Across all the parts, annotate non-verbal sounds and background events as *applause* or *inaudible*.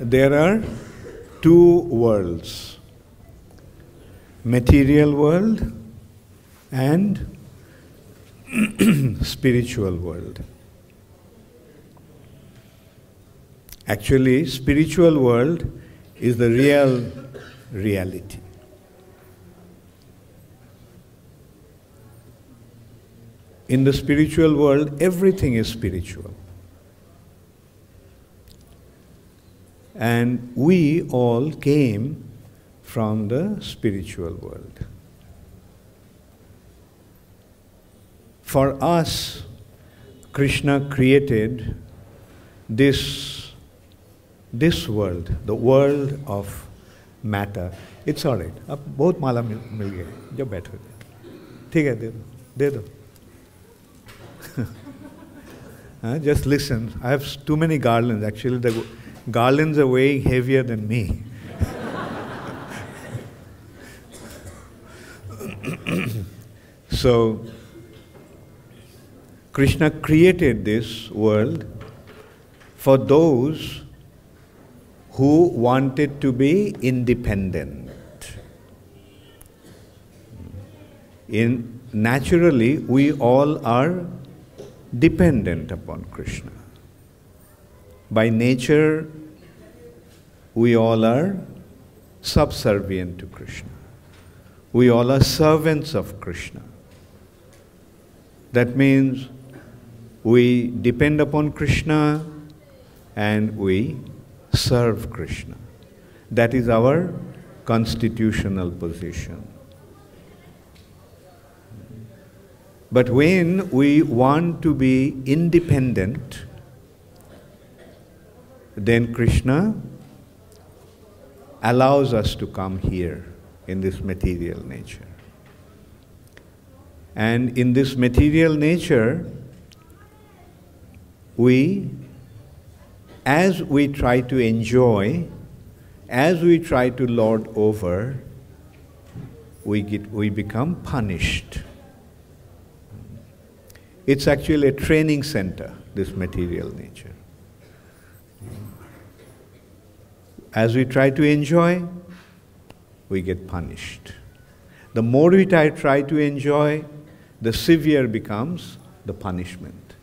There are two worlds material world and *clears throat* spiritual world. Actually, spiritual world is the real reality. In the spiritual world, everything is spiritual. And we all came from the spiritual world. For us, Krishna created this, this world, the world of matter. It's all right. अब बहुत माला मिल, मिल गए जब बैठो ठीक है दे दो दे दो uh, just listen. I have too many garlands. Actually, the garlands are way heavier than me. *coughs* so, Krishna created this world for those who wanted to be independent. In naturally, we all are dependent upon Krishna. By nature, we all are subservient to Krishna. We all are servants of Krishna. That means we depend upon Krishna and we serve Krishna. That is our constitutional position. But when we want to be independent, then Krishna allows us to come here in this material nature. And in this material nature, we, as we try to enjoy, as we try to lord over, we, get, we become punished. It's actually a training center, this material nature. As we try to enjoy, we get punished. The more we try, to enjoy, the severe becomes the punishment.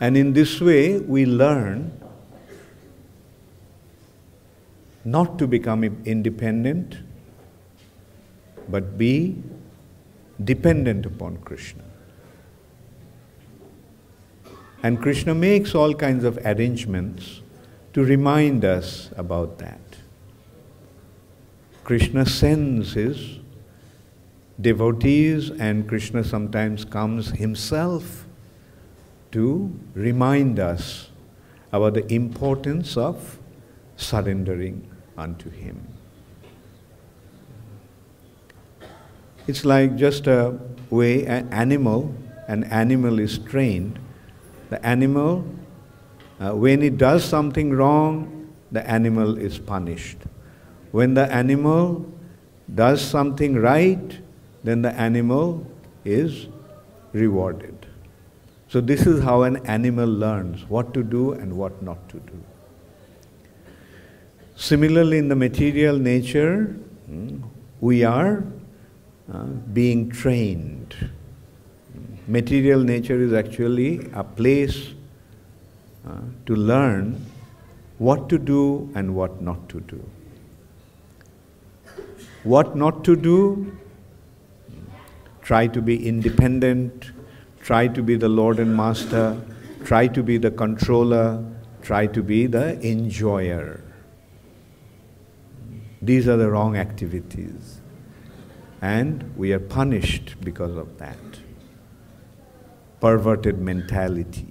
And in this way, we learn not to become independent, but be dependent upon Krishna. And Krishna makes all kinds of arrangements to remind us about that. Krishna sends his devotees, and Krishna sometimes comes himself to remind us about the importance of surrendering unto him. It's like just a way an animal, an animal is trained the animal, uh, when it does something wrong, the animal is punished. When the animal does something right, then the animal is rewarded. So, this is how an animal learns what to do and what not to do. Similarly, in the material nature, hmm, we are uh, being trained material nature is actually a place uh, to learn what to do and what not to do. What not to do? Try to be independent, try to be the Lord and Master, try to be the controller, try to be the enjoyer. These are the wrong activities. And we are punished because of that perverted mentality.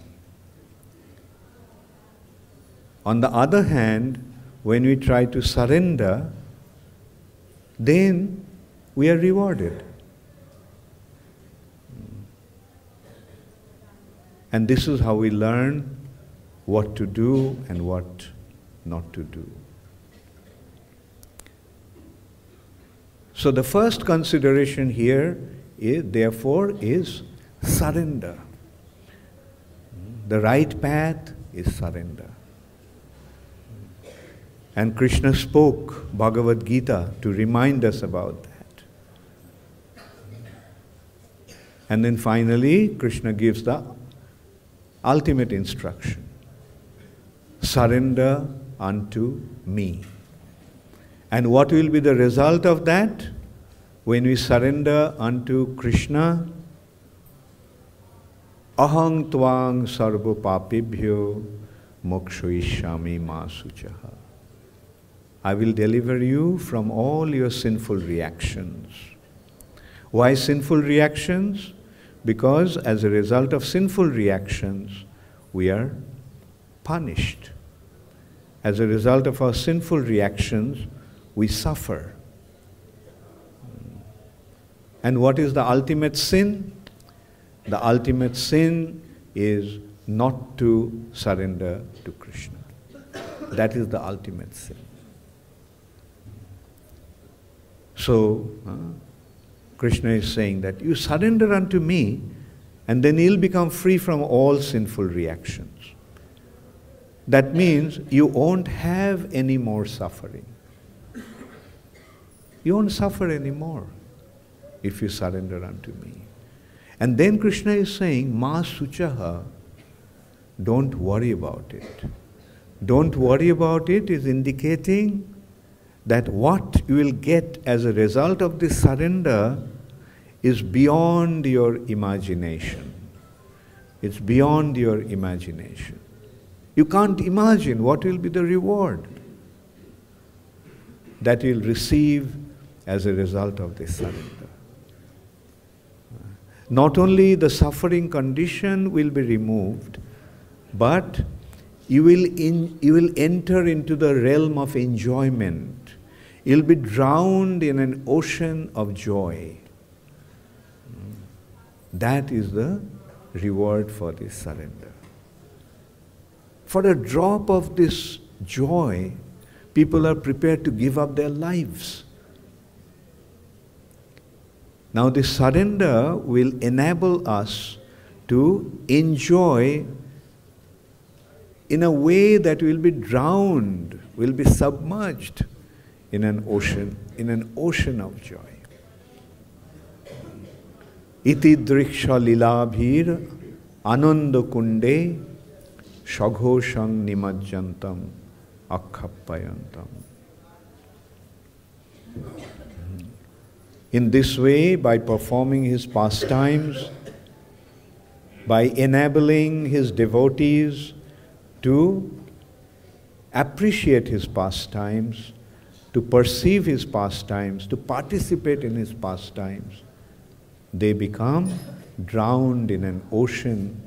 On the other hand, when we try to surrender, then we are rewarded. And this is how we learn what to do and what not to do. So the first consideration here is, therefore, is surrender. The right path is surrender. And Krishna spoke Bhagavad Gita to remind us about that. And then finally, Krishna gives the ultimate instruction surrender unto me. And what will be the result of that? When we surrender unto Krishna, tvang sarva papibhyo mokshoishami masuchaha. I will deliver you from all your sinful reactions. Why sinful reactions? Because as a result of sinful reactions, we are punished. As a result of our sinful reactions, we suffer. And what is the ultimate sin? The ultimate sin is not to surrender to Krishna. That is the ultimate sin. So, uh, Krishna is saying that you surrender unto me, and then you'll become free from all sinful reactions. That means you won't have any more suffering. You won't suffer anymore if you surrender unto me. And then Krishna is saying, Ma Suchaha, don't worry about it. Don't worry about it is indicating that what you will get as a result of this surrender is beyond your imagination. It's beyond your imagination. You can't imagine what will be the reward that you'll receive as a result of this surrender. Not only the suffering condition will be removed, but you will, in, you will enter into the realm of enjoyment You'll be drowned in an ocean of joy. That is the reward for this surrender. For a drop of this joy, people are prepared to give up their lives. Now, this surrender will enable us to enjoy in a way that will be drowned, will be submerged in an ocean, in an ocean of joy. Iti driksha lilabhir ananda kunde shaghoshang nimajjantam akhappayantam. In this way, by performing his pastimes, by enabling his devotees to appreciate his pastimes, to perceive his pastimes, to participate in his pastimes, they become drowned in an ocean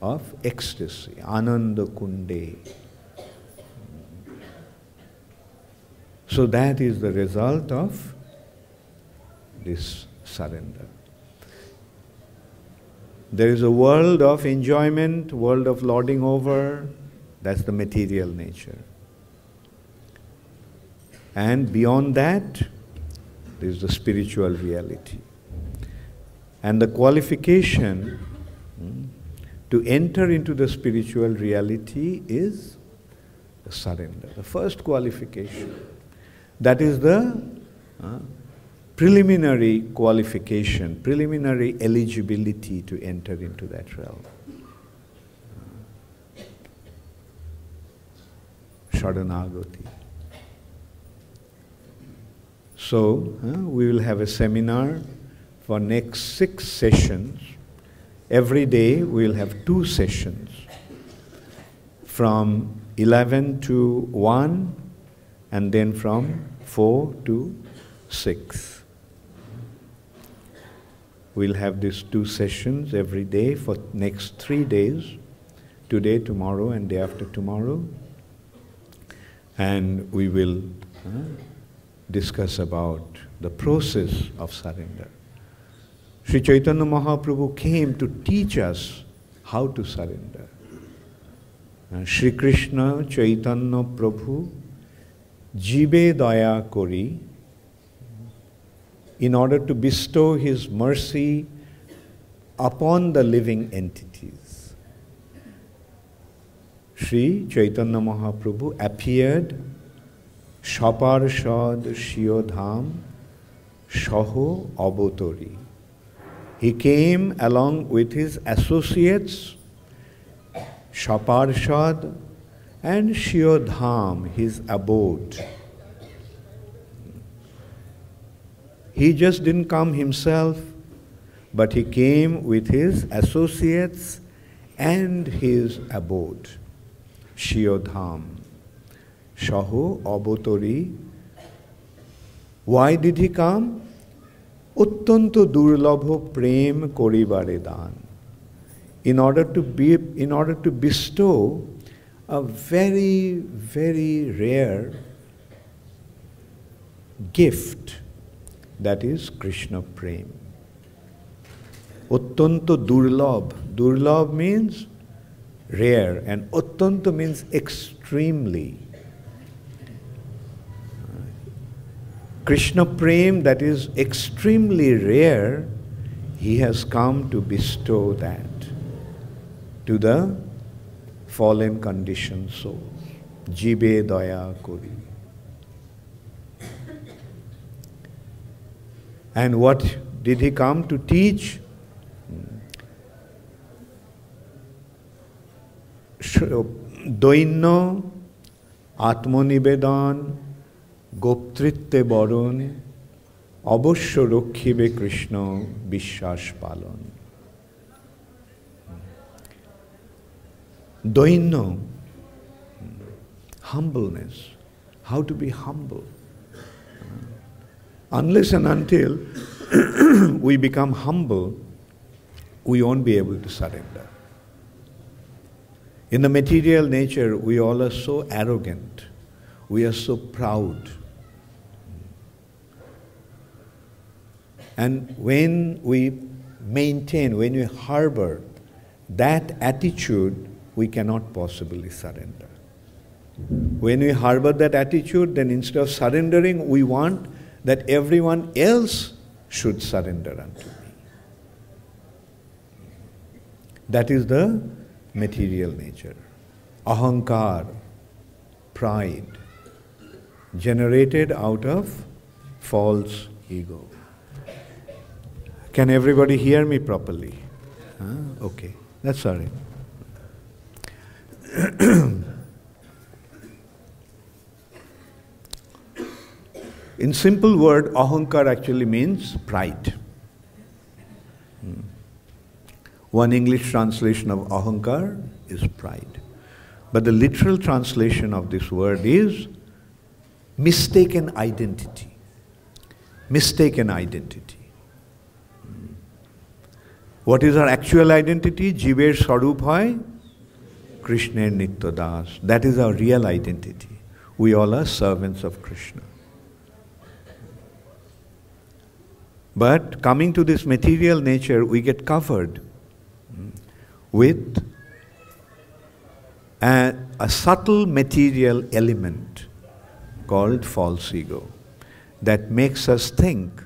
of ecstasy, Ananda Kunde. So that is the result of this surrender. There is a world of enjoyment, world of lording over, that's the material nature. And beyond that, there is the spiritual reality. And the qualification hmm, to enter into the spiritual reality is the surrender, the first qualification. That is the uh, preliminary qualification, preliminary eligibility to enter into that realm. Sharanagati. So uh, we will have a seminar for next six sessions. Every day we will have two sessions from 11 to 1 and then from 4 to 6. We'll have these two sessions every day for next three days, today, tomorrow, and day after tomorrow. And we will uh, discuss about the process of surrender. Sri Chaitanya Mahaprabhu came to teach us how to surrender. Uh, Sri Krishna Chaitanya Prabhu jibe daya kori in order to bestow His mercy upon the living entities. Sri Chaitanya Mahaprabhu appeared Shaparshad Shiodham Shaho Abotori. He came along with his associates Shaparshad and Shiodham, his abode. He just didn't come himself, but he came with his associates and his abode, Shiodham. Shahu Abotori. Why did he come? অত্যন্ত দুর্লভ প্রেম করিবারে দান in order to be in order to bestow a very very rare gift that is krishna prem ottanto durlabh durlabh means rare and ottanto means extremely Krishna Prem that is extremely rare, he has come to bestow that to the fallen conditioned souls. Jibe daya kori. And what did he come to teach? দৈন্য আত্মনিবেদন গোপ্তৃত্বে বরণ অবশ্য রক্ষিবে কৃষ্ণ বিশ্বাস পালন দৈন্য humbleness, how to be humble. Unless and until *clears throat* we become humble, we won't be able to surrender. In the material nature, we all are so arrogant, we are so proud. And when we maintain, when we harbor that attitude, we cannot possibly surrender. When we harbor that attitude, then instead of surrendering, we want that everyone else should surrender unto me. That is the material nature. Ahankar, pride, generated out of false ego. Can everybody hear me properly? Huh? Okay, that's sorry. *clears throat* In simple word, ahankar actually means pride. Hmm. One English translation of ahankar is pride. But the literal translation of this word is mistaken identity. Mistaken identity. Hmm. What is our actual identity? Jiver Sarup Krishna Nityadas. That is our real identity. We all are servants of Krishna. But coming to this material nature, we get covered hmm, with a, a, subtle material element called false ego that makes us think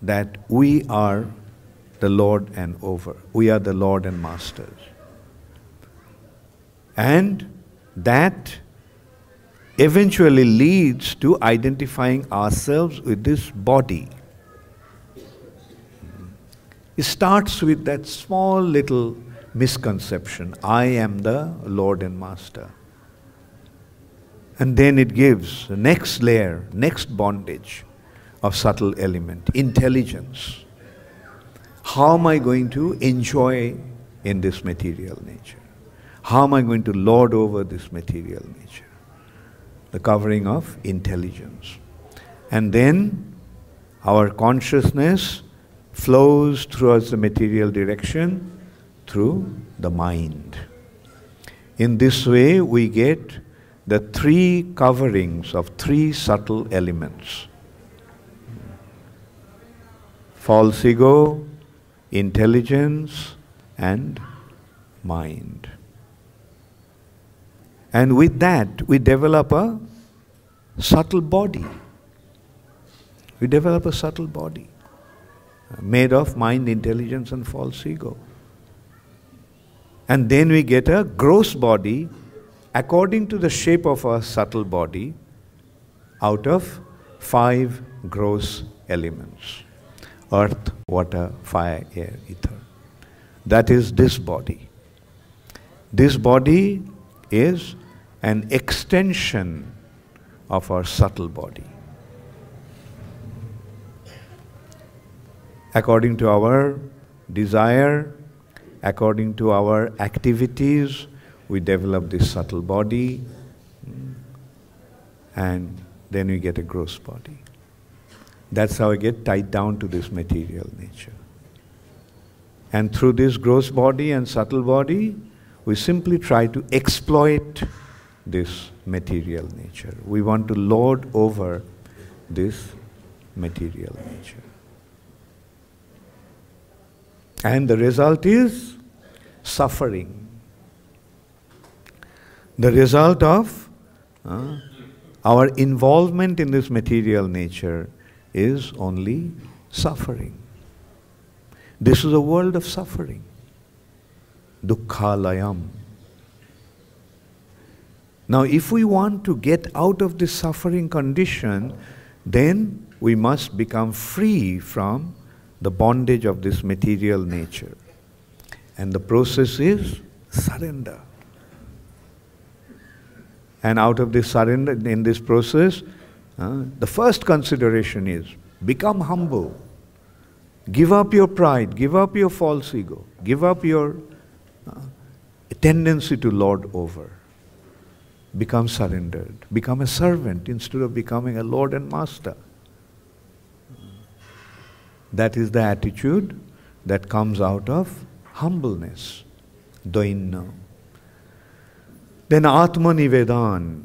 that we are the Lord and over. We are the Lord and masters. And that eventually leads to identifying ourselves with this body. It starts with that small little misconception I am the Lord and Master. And then it gives the next layer, next bondage of subtle element, intelligence. How am I going to enjoy in this material nature? How am I going to lord over this material nature? The covering of intelligence. And then our consciousness flows towards the material direction through the mind. In this way, we get the three coverings of three subtle elements false ego, intelligence, and mind. And with that, we develop a subtle body. We develop a subtle body made of mind, intelligence, and false ego. And then we get a gross body according to the shape of our subtle body out of five gross elements earth, water, fire, air, ether. That is this body. This body is an extension of our subtle body. According to our desire, according to our activities, we develop this subtle body and then we get a gross body. That's how I get tied down to this material nature. And through this gross body and subtle body, we simply try to exploit this material nature. We want to lord over this material nature. And the result is suffering. The result of uh, our involvement in this material nature is only suffering. This is a world of suffering. Dukkhalayam. Now, if we want to get out of this suffering condition, then we must become free from the bondage of this material nature. And the process is surrender. And out of this surrender, in this process, uh, the first consideration is become humble. Give up your pride, give up your false ego, give up your uh, tendency to lord over. Become surrendered, become a servant instead of becoming a lord and master. That is the attitude that comes out of humbleness, doinna. Then Atma Nivedan,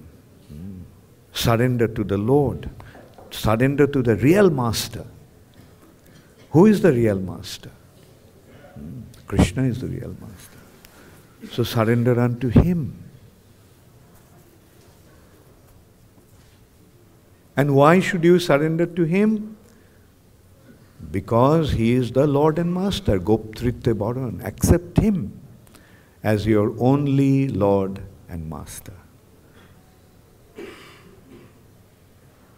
surrender to the Lord, surrender to the real master. Who is the real master? Krishna is the real master. So surrender unto him. And why should you surrender to him? Because he is the Lord and Master. Goptritte Baran. Accept him as your only Lord and Master.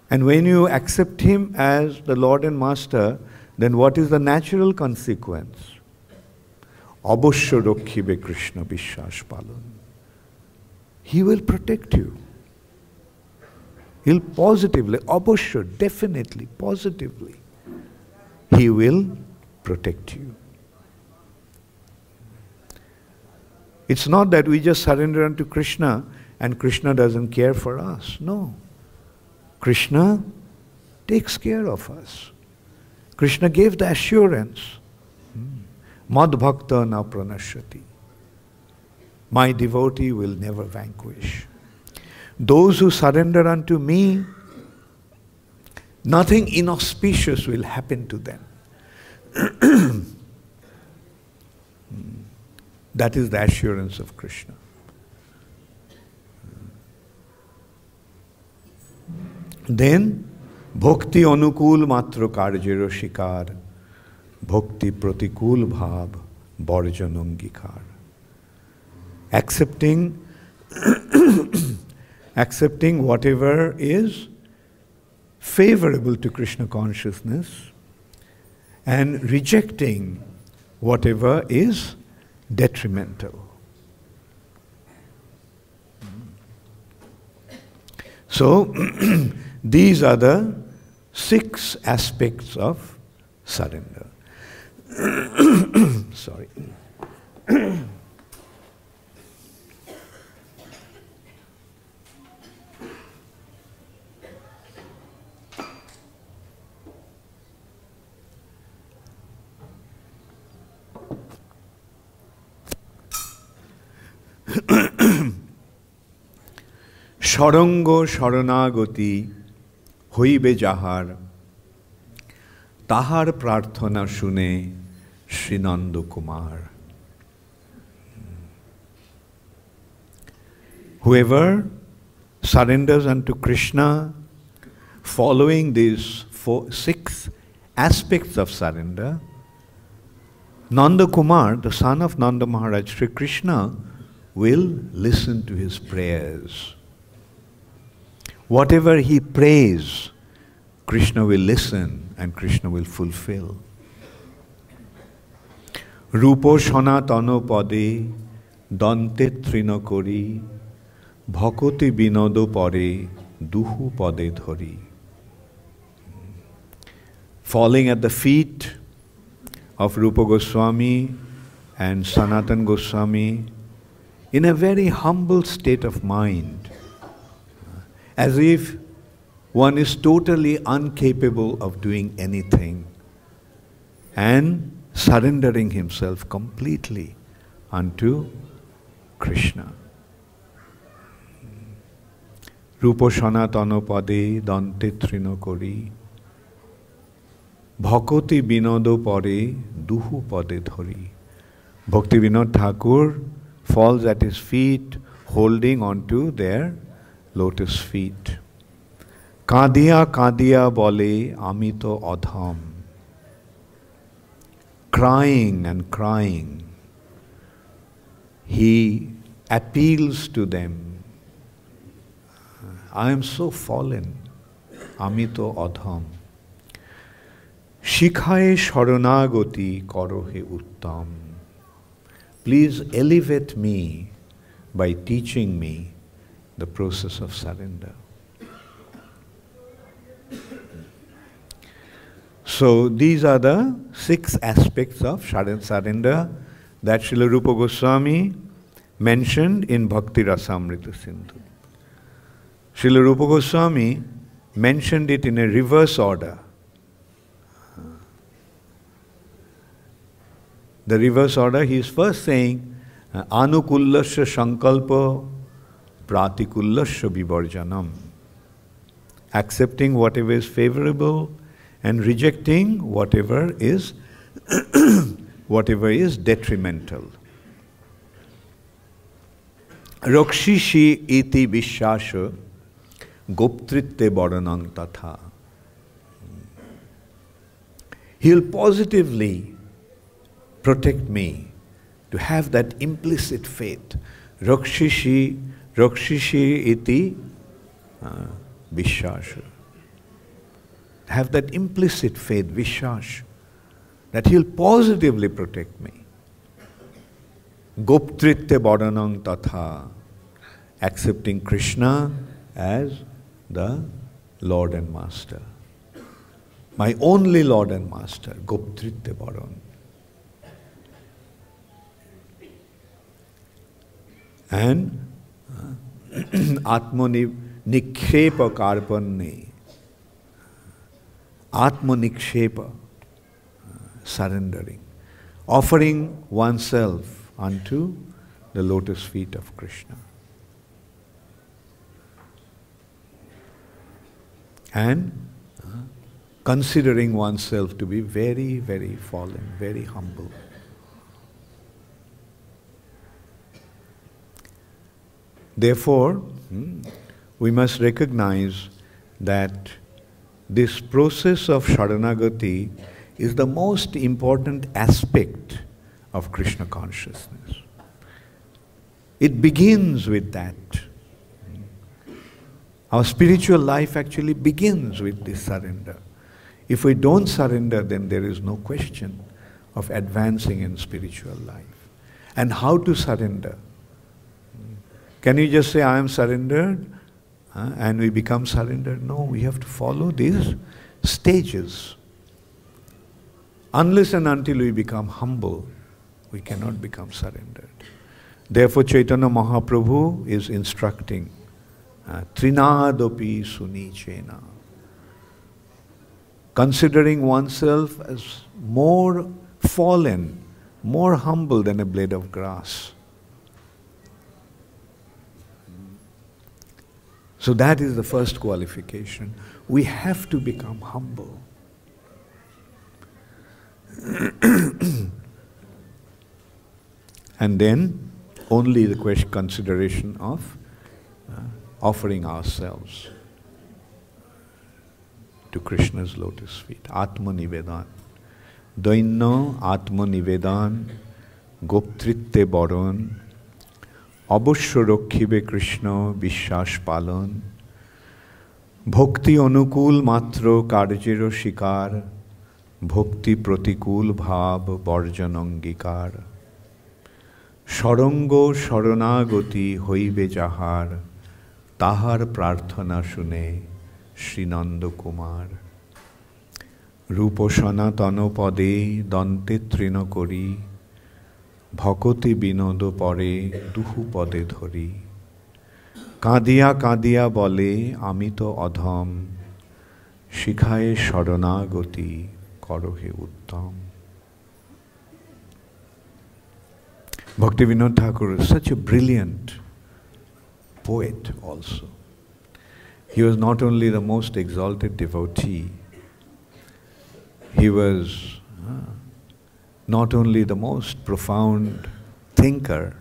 And when you accept Him as the Lord and Master, then what is the natural consequence? Rakhibe Krishna Vishwas Palan. He will protect you. He'll positively, Abhashya, definitely, positively, He will protect you. It's not that we just surrender unto Krishna and Krishna doesn't care for us. No. Krishna takes care of us. Krishna gave the assurance. Hmm. Mad bhakta na pranashati. My devotee will never vanquish. Those who surrender unto me, nothing inauspicious will happen to them. Hmm. *clears throat* that is the assurance of Krishna. দেন ভক্তি অনুকূল মাত্র কার্যের শিকার ভক্তি প্রতিকূল ভাব বর্জন অঙ্গীকার accepting *clears throat* accepting whatever is favorable to Krishna consciousness and rejecting whatever is detrimental. So *clears throat* These are the six aspects of surrender. *clears throat* Sorry. *clears throat* সরঙ্গ শরণাগতি হইবে যাহার তাহার প্রার্থনা শুনে Shri Nand Kumar Whoever surrenders unto Krishna following these four, six aspects of surrender, Nanda Kumar, the son of Nanda Maharaj, Sri Krishna, will listen to his prayers. Whatever he prays, Krishna will listen and Krishna will fulfill. রূপ সনাতন পদে দন্তে তৃণ করি ভকতি বিনোদ পরে দুহু পদে ধরি Falling at the feet of Rupa Goswami and Sanatan Goswami in a very humble state of mind, as if one is totally incapable of doing anything and surrendering himself completely unto Krishna. রূপ সনাতন পদে দন্তে তৃণ করি ভকতি বিনোদ পরে দুহু পদে ধরি Bhakti Vinod Thakur falls at his feet, holding onto their lotus feet কাঁদিয়া কাঁদিয়া বলে, আমি তো অধম। Crying and crying he appeals to them I am so fallen আমি তো অধম। শিখায় শরণাগতি করহে উত্তম। Please elevate me by teaching me the process of surrender. So these are the six aspects of surrender that Srila Rupa Goswami mentioned in Bhakti Rasamrita Sindhu. Srila Rupa Goswami mentioned it in a reverse order. The reverse order, he is first saying, Anukullasya Sankalpa Pratikullasya Vivarjanam. Accepting whatever is favorable and rejecting whatever is *clears throat* whatever is detrimental. Rakshishi iti vishasha goptritte baranang tatha. He'll positively protect me to have that implicit faith. Rakshishi, Rakshishi iti vishasha have that implicit faith, Vishash, that He'll positively protect me. Goptritte Badanang Tatha, accepting Krishna as the Lord and Master. My only Lord and Master, Goptritte Badan. And *clears throat* Nikhepa Karpanne Atmanikshepa, surrendering, offering oneself unto the lotus feet of Krishna. And uh, considering oneself to be very, very fallen, very humble. Therefore, we must recognize that this process of Sharanagati is the most important aspect of Krishna consciousness. It begins with that. Our spiritual life actually begins with this surrender. If we don't surrender, then there is no question of advancing in spiritual life. And how to surrender? Can you just say, I am surrendered? uh, and we become surrendered. No, we have to follow these stages. Unless and until we become humble, we cannot become surrendered. Therefore, Chaitanya Mahaprabhu is instructing uh, Trinadopi Sunichena. Considering oneself as more fallen, more humble than a blade of grass. So that is the first qualification. We have to become humble. *clears throat* and then only the question, consideration of uh, offering ourselves to Krishna's lotus feet. Atmanivedan. Doinno Atmanivedan Goptritte Boron অবশ্য রক্ষিবে কৃষ্ণ বিশ্বাস পালন। ভক্তি অনুকূল মাত্র কার্যের শিকার। ভক্তি প্রতিকূল ভাব বর্জন অঙ্গীকার। সরঙ্গ শরণাগতি হইবে যাহার, তাহার প্রার্থনা শুনে শ্রীনন্দ কুমার। রূপ সনাতন পদে দন্তে তৃণ করি। ভকতি বিনোদ পরে দুহু পদে ধরি কাঁদিয়া কাঁদিয়া বলে আমি তো অধম শিখায়ে শরণাগতি করহে উত্তম Bhaktivinoda Thakur is such a brilliant poet also. He was not only the most exalted devotee, he was uh, not only the most profound thinker,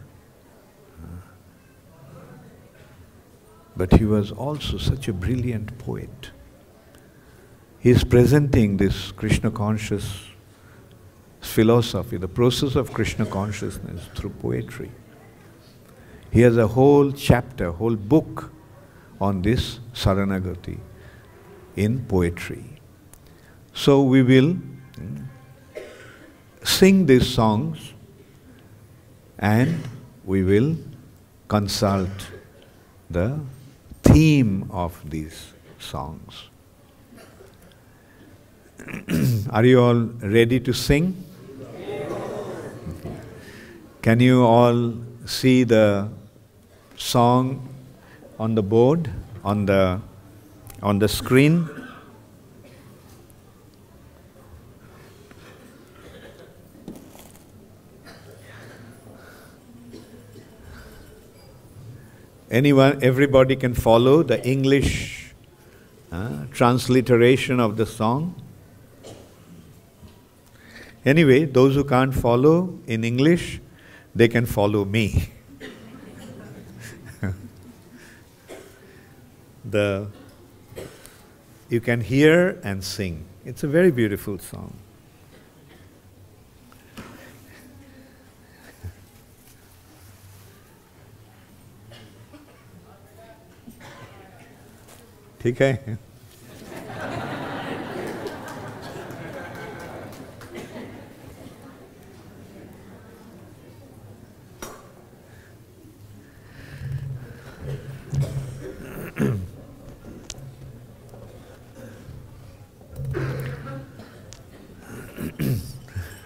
but he was also such a brilliant poet. He is presenting this Krishna conscious philosophy, the process of Krishna consciousness through poetry. He has a whole chapter, whole book on this Saranagati in poetry. So we will sing these songs and we will consult the theme of these songs. *clears throat* Are you all ready to sing? Can you all see the song on the board, on the, on the screen? Anyone, everybody can follow the English uh, transliteration of the song. Anyway, those who can't follow in English, they can follow me. *laughs* the you can hear and sing. It's a very beautiful song. ठीक है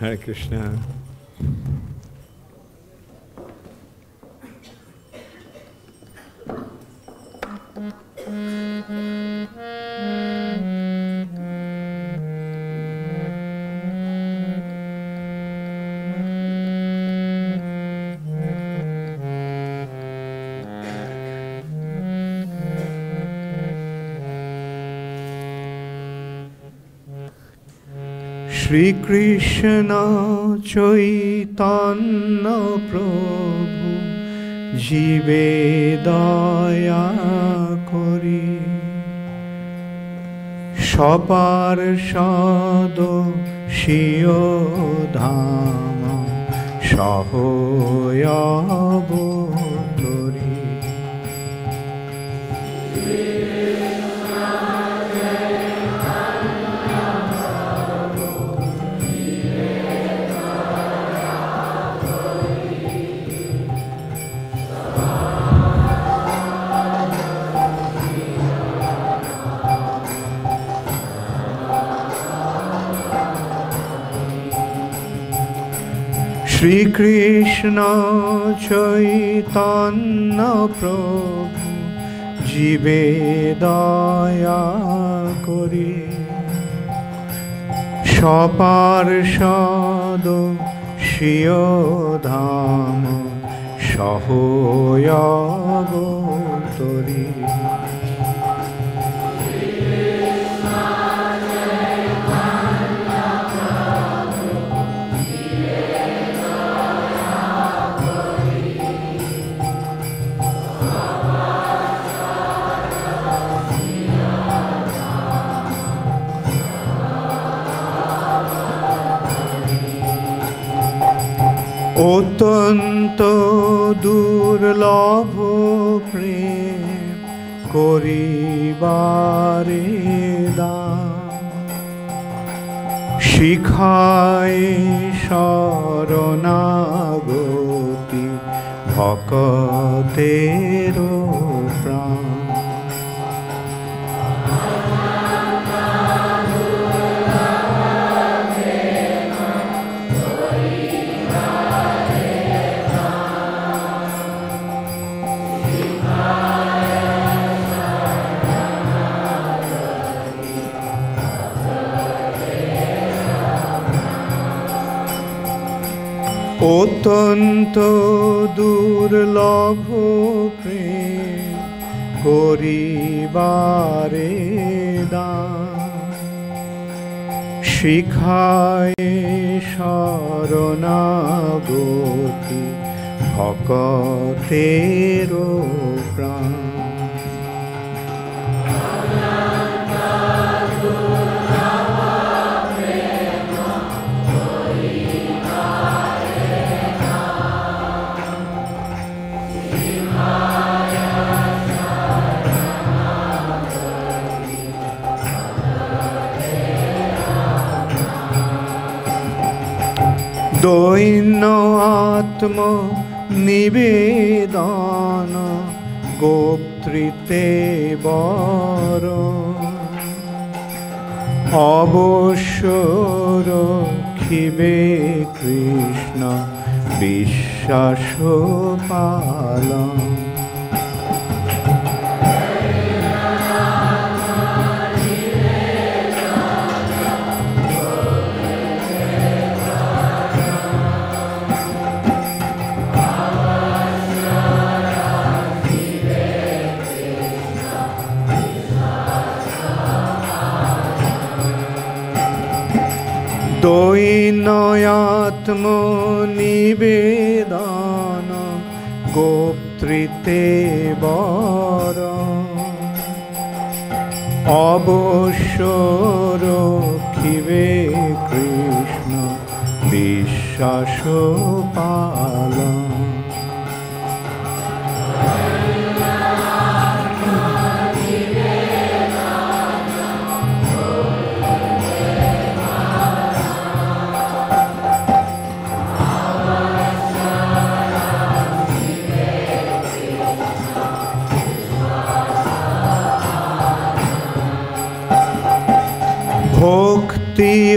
Hare Krishna. Sri Krishna Chaitanya Prabhu জীবে দয়া করি। সপার সদ শিও ধাম সহয়বতরী শ্রীকৃষ্ণ চৈতন্য প্রভু জীবে দয়া করি। সপার্ষদ শিয় ধাম সহয়বতরী অত্যন্ত দুর্লভ প্রেম করিবারে শিখায় শরণাগতি ভকতের প্রাণ। অত্যন্ত দুর্লভ করিবারে দান। শিখায় শরণাগতি ভকতের প্রাণ। দৈন্য আত্ম নিবেদন গোপ্তৃতে বর অবশ্য রক্ষিবে কৃষ্ণ বিশ্বাস পালন। দৈনয়াত্ম নিবেদন গোপ্তৃতে বর অবশ্য রক্ষিবে কৃষ্ণ বিশ্বাস পালন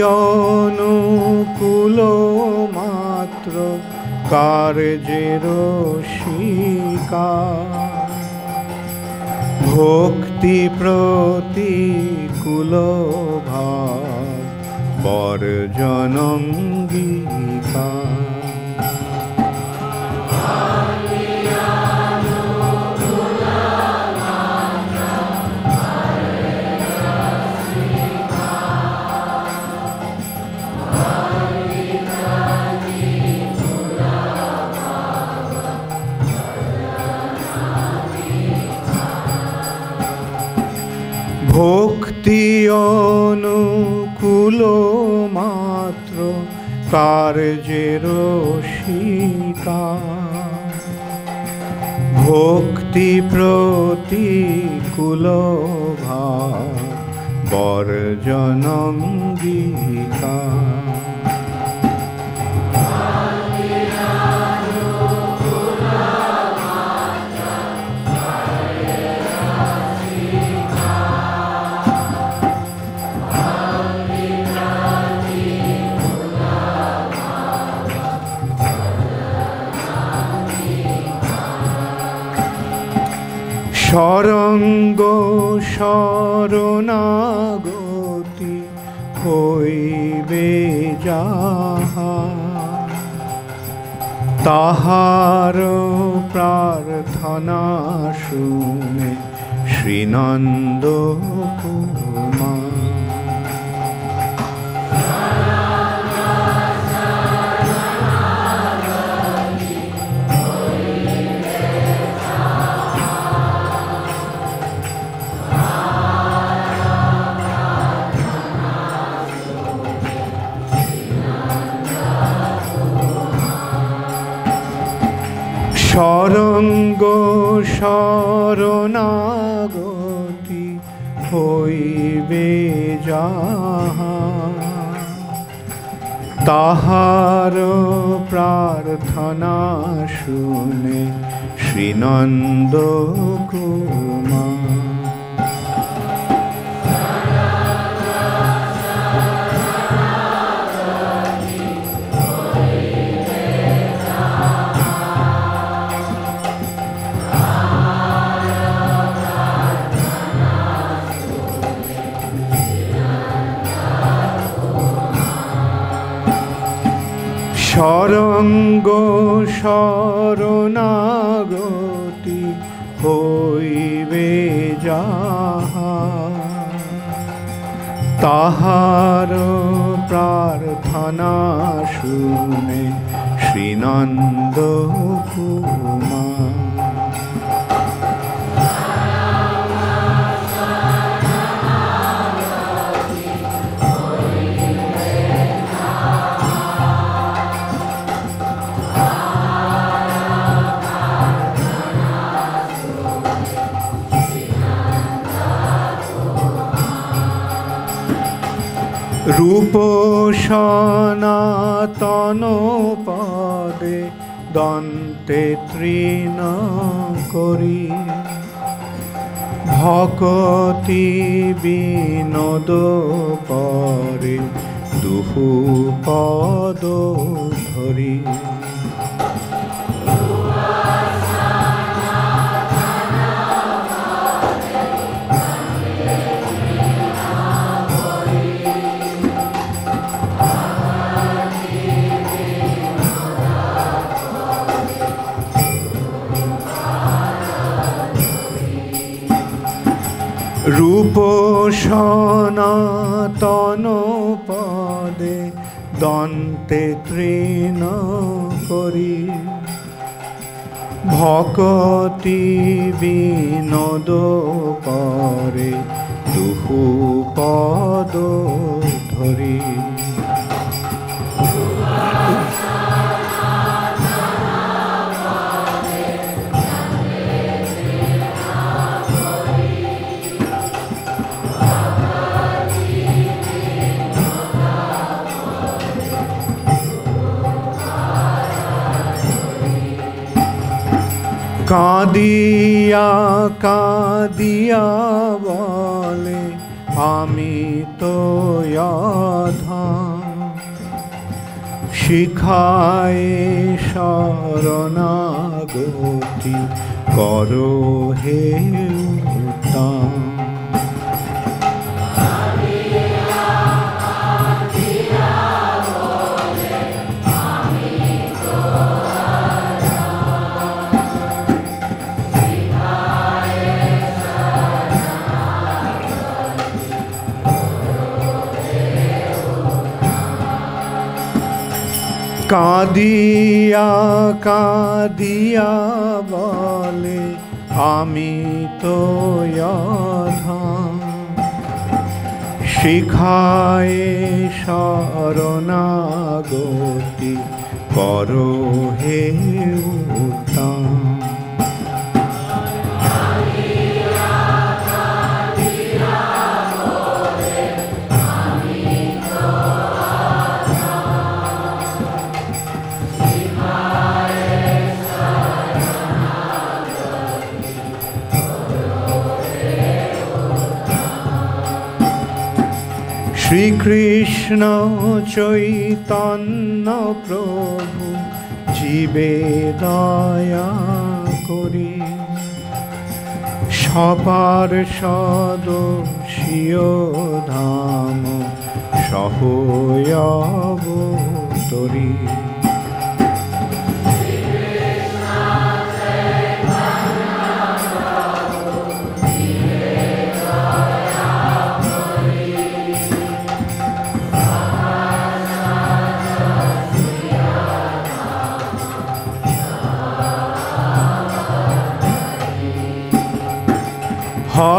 অনুকূল মাত্র কার্যের শিকা ভক্তি প্রতিকূল ভাব বর্জনঙ্গিকা ভক্তি অনুকূল মাত্র কার্যের শিকা ভক্তি প্রতিকূল ভাব বর্জনঙ্গিকা সরঙ্গ শরণাগতি হইবে যাহা। তাহার প্রার্থনা শুনে শ্রীনন্দ কুমার। শরণাগতি হইবে তাহার প্রার্থনা শুনে শ্রীনন্দ কুমার সরঙ্গ শরণাগতি হইবে যাহা। তাহার প্রার্থনা শুনে শ্রীনন্দ রূপ সনাতন পদে দন্তে তৃণ করি। ভকতি বিনোদ পরে দুহু পদ ধরি। রূপ সনাতন পদে দন্তে তৃণ করি। ভকতি বিনোদ পরে দুহু পদ ধরি। কাঁদিয়া কাঁদিয়া বলে আমি তো শিখায় শরণাগতি করো হে উত্তম। কাঁদিয়া কাঁদিয়া বলে আমি তো শিখায় শরণাগতি করো হে উত্তম। শ্রীকৃষ্ণ চৈতন্য প্রভু জীবে দয়া করি। সবার সদ ধাম সহয়বতরী হরে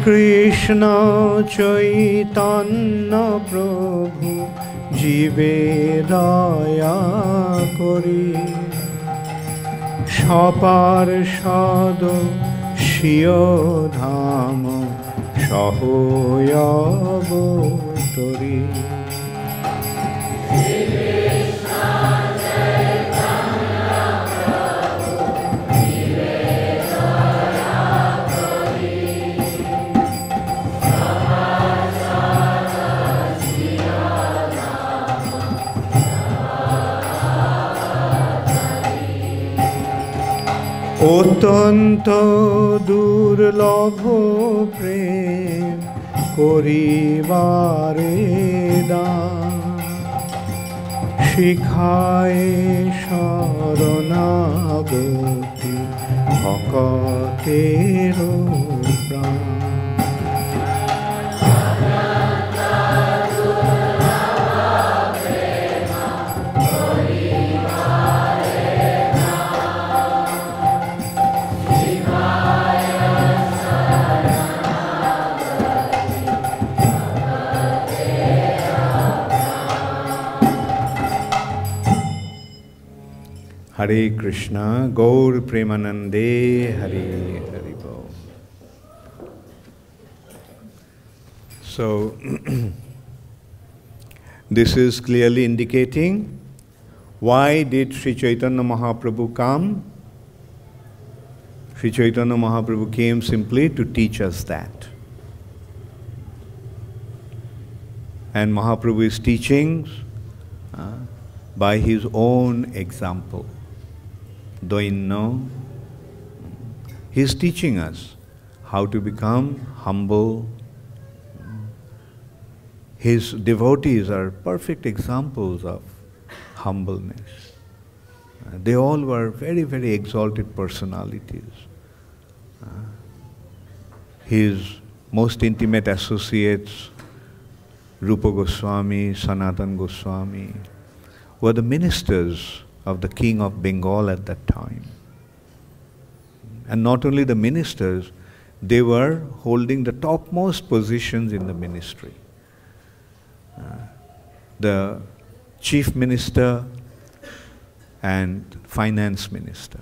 শ্রীকৃষ্ণ চৈতন্য প্রভু জীবে দয়া করি। সপার সদ শিয় ধাম সহয়বতরী। অত্যন্ত দুর্লভ প্রেম করিবারে শিখায় শরণাগতি ভকতের প্রাণ। Hare Krishna, Gaur Premanande, Hare Hare Bo. So, *clears throat* this is clearly indicating why did Sri Chaitanya Mahaprabhu come? Sri Chaitanya Mahaprabhu came simply to teach us that. And Mahaprabhu's teachings uh, by his own example know, is teaching us how to become humble. His devotees are perfect examples of humbleness. They all were very, very exalted personalities. His most intimate associates, Rupa Goswami, Sanatan Goswami, were the ministers of the king of Bengal at that time. And not only the ministers, they were holding the topmost positions in the ministry. Uh, the chief minister and finance minister.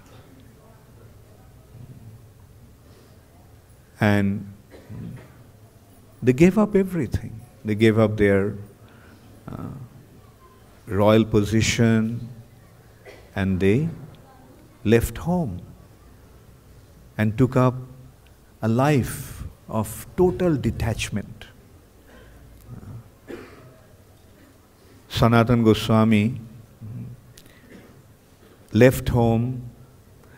And they gave up everything. They gave up their uh, royal position, and they left home and took up a life of total detachment. Sanatan Goswami left home,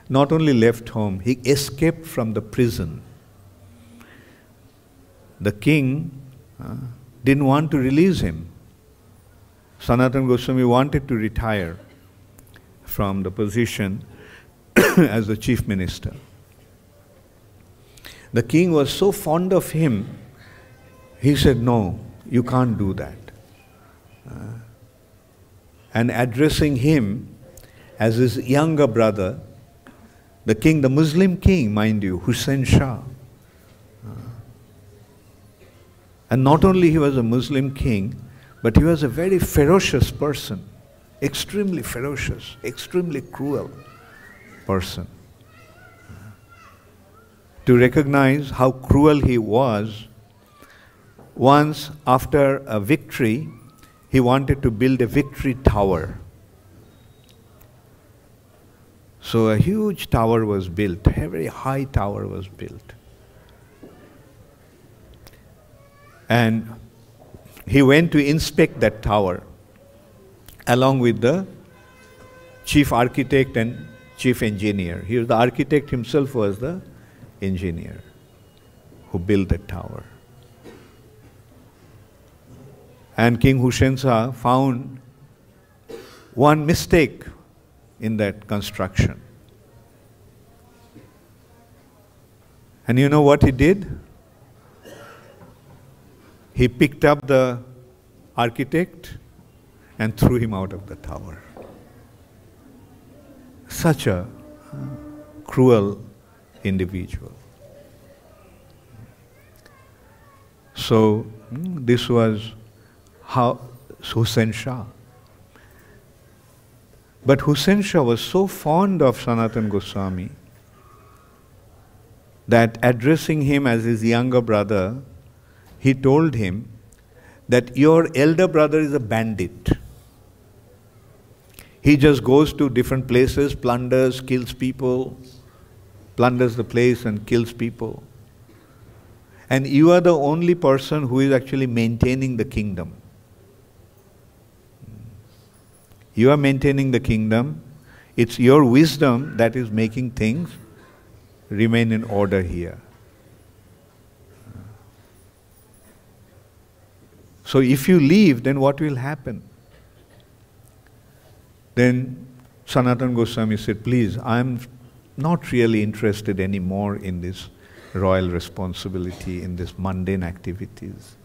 not only left home, he escaped from the prison. The king uh, didn't want to release him. Sanatan Goswami wanted to retire from the position *coughs* as the chief minister. The king was so fond of him, he said, No, you can't do that. Uh, and addressing him as his younger brother, the king, the Muslim king, mind you, Hussein Shah. Uh, and not only he was a Muslim king, but he was a very ferocious person, extremely ferocious, extremely cruel person. To recognize how cruel he was, once after a victory, he wanted to build a victory tower. So a huge tower was built, a very high tower was built. And he went to inspect that tower along with the chief architect and chief engineer. Here, the architect himself was the engineer who built the tower. And King Hussein Shah found one mistake in that construction. And you know what he did? he picked up the architect and threw him out of the tower. Such a cruel individual. So, hmm, this was how Hussein Shah. But Hussein Shah was so fond of Sanatan Goswami that addressing him as his younger brother, he told him that your elder brother is a bandit. He just goes to different places, plunders, kills people, plunders the place and kills people. And you are the only person who is actually maintaining the kingdom. You are maintaining the kingdom. It's your wisdom that is making things remain in order here. So if you leave, then what will happen? Then Sanatan Goswami said, Please, I'm not really interested anymore in this royal responsibility, in this mundane activities.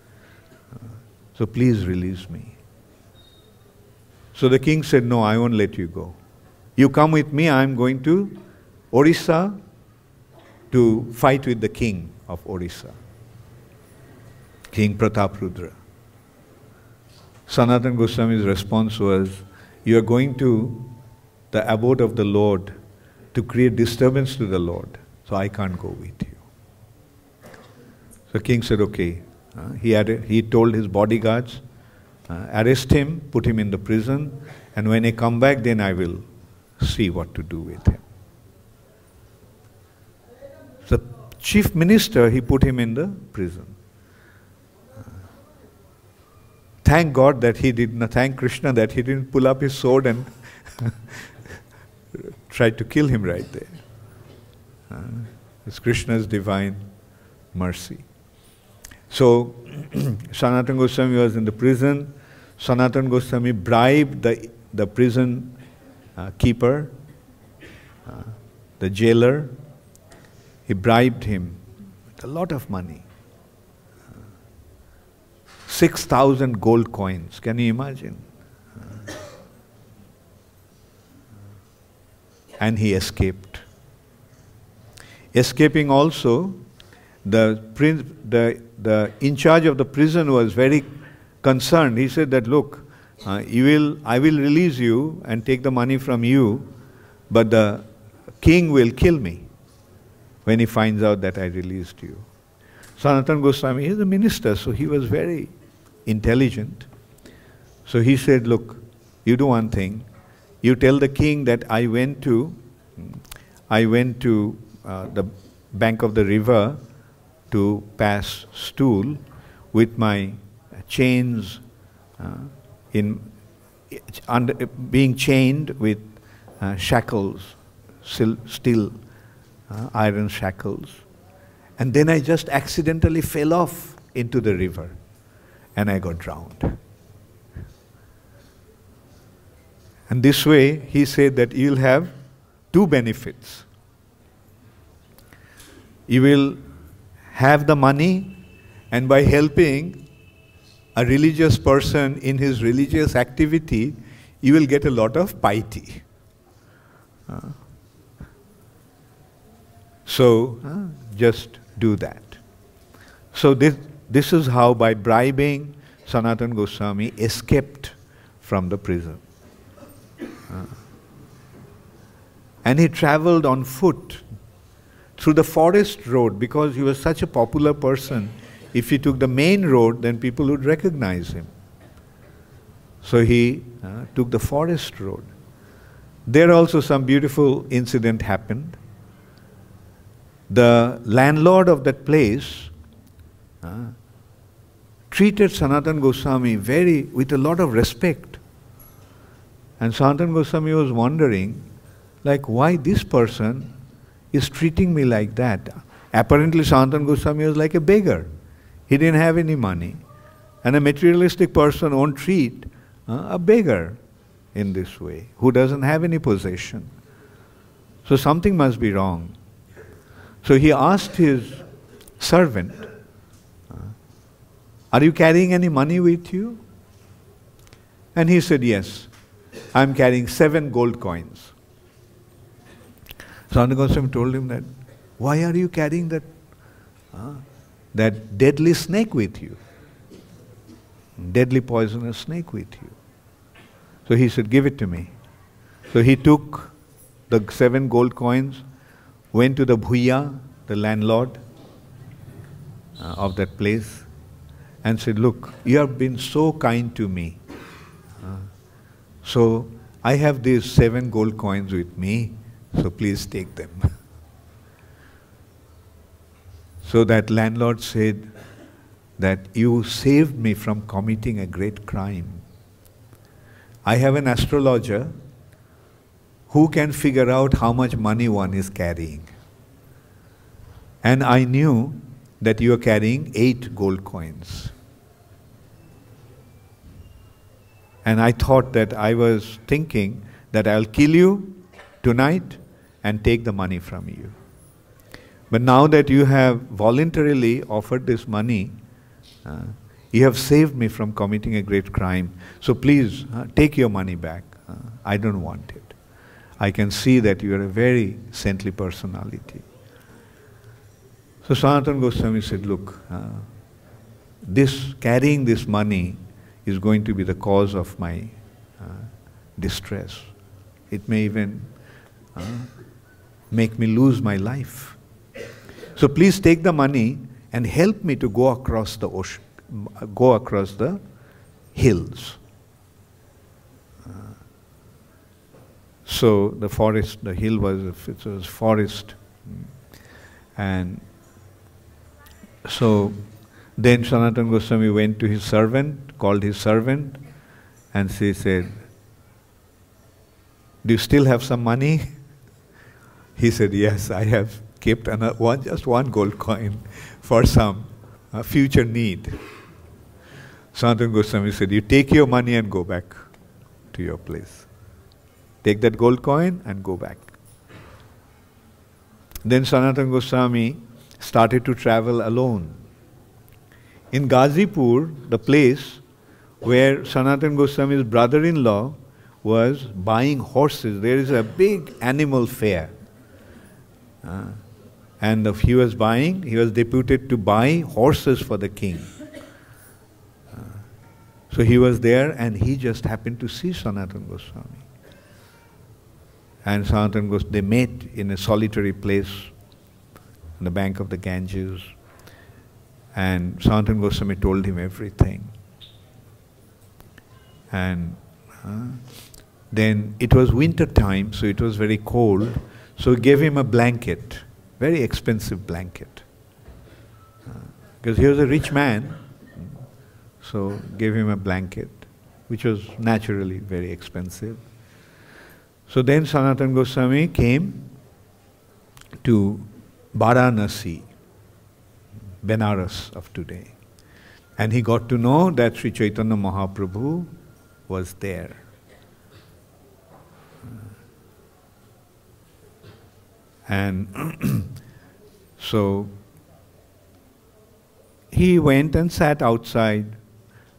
So please release me. So the king said, No, I won't let you go. You come with me, I'm going to Orissa to fight with the king of Orissa, King Prataprudra. Sanatan Goswami's response was, You are going to the abode of the Lord to create disturbance to the Lord, so I can't go with you. So king said, Okay. Uh, he, had, he told his bodyguards, uh, arrest him, put him in the prison, and when he come back, then I will see what to do with him. The chief minister, he put him in the prison. Thank God that he did not, thank Krishna that he didn't pull up his sword and *laughs* try to kill him right there. Uh, it's Krishna's divine mercy. So, *clears throat* Sanatan Goswami was in the prison. Sanatan Goswami bribed the, the prison uh, keeper, uh, the jailer. He bribed him with a lot of money. 6,000 gold coins. Can you imagine? And he escaped. Escaping also, the, prince, the, the in charge of the prison was very concerned. He said that, look, uh, you will, I will release you and take the money from you, but the king will kill me when he finds out that I released you. Sanatan Goswami is a minister, so he was very intelligent. So he said, Look, you do one thing. You tell the king that I went to, I went to uh, the bank of the river to pass stool with my chains uh, in under, being chained with uh, shackles, steel, uh, iron shackles. And then I just accidentally fell off into the river and I got drowned. And this way, he said that you'll have two benefits. You will have the money, and by helping a religious person in his religious activity, you will get a lot of piety. Uh, so, uh, just do that. So, this, this is how, by bribing, Sanatan Goswami escaped from the prison. Uh, and he traveled on foot through the forest road because he was such a popular person. If he took the main road, then people would recognize him. So he uh, took the forest road. There also some beautiful incident happened. The landlord of that place treated Sanatan Goswami very with a lot of respect. And Sanatan Goswami was wondering, like, why this person is treating me like that? Apparently, Sanatan Goswami was like a beggar. He didn't have any money. And a materialistic person won't treat uh, a beggar in this way, who doesn't have any possession. So something must be wrong. So he asked his servant, Are you carrying any money with you? And he said, Yes. I'm carrying seven gold coins. Sanatan Goswami told him that, why are you carrying that, uh, that deadly snake with you? Deadly poisonous snake with you. So he said, give it to me. So he took the seven gold coins, went to the bhuya, the landlord uh, of that place, and said, look, you have been so kind to me. Uh, so I have these seven gold coins with me, so please take them. *laughs* so that landlord said that you saved me from committing a great crime. I have an astrologer who can figure out how much money one is carrying. And I knew that you are carrying eight gold coins. And I thought that I was thinking that I'll kill you tonight and take the money from you. But now that you have voluntarily offered this money, uh, you have saved me from committing a great crime. So please uh, take your money back. Uh, I don't want it. I can see that you are a very saintly personality. So Sanatan Goswami said, Look, uh, this carrying this money is going to be the cause of my uh, distress. It may even uh, make me lose my life. So please take the money and help me to go across the ocean, go across the hills. Uh, so the forest, the hill was it was forest, and so then Sanatan Goswami went to his servant called his servant and she said, Do you still have some money? *laughs* He said, Yes, I have kept another one, just one gold coin for some uh, future need. Sanatan Goswami said, You take your money and go back to your place. Take that gold coin and go back. Then Sanatan Goswami started to travel alone. In Gazipur, the place where Sanatan Goswami's brother-in-law was buying horses. There is a big animal fair. Uh, and if he was buying, he was deputed to buy horses for the king. Uh, so he was there and he just happened to see Sanatan Goswami. And Sanatan Goswami, they met in a solitary place on the bank of the Ganges. And Sanatan Goswami told him everything. And uh, then it was winter time, so it was very cold. So gave him a blanket, very expensive blanket. Because uh, he was a rich man, so gave him a blanket, which was naturally very expensive. So then Sanatan Goswami came to Varanasi, Benares of today. And he got to know that Sri Chaitanya Mahaprabhu was there. And *clears throat* so he went and sat outside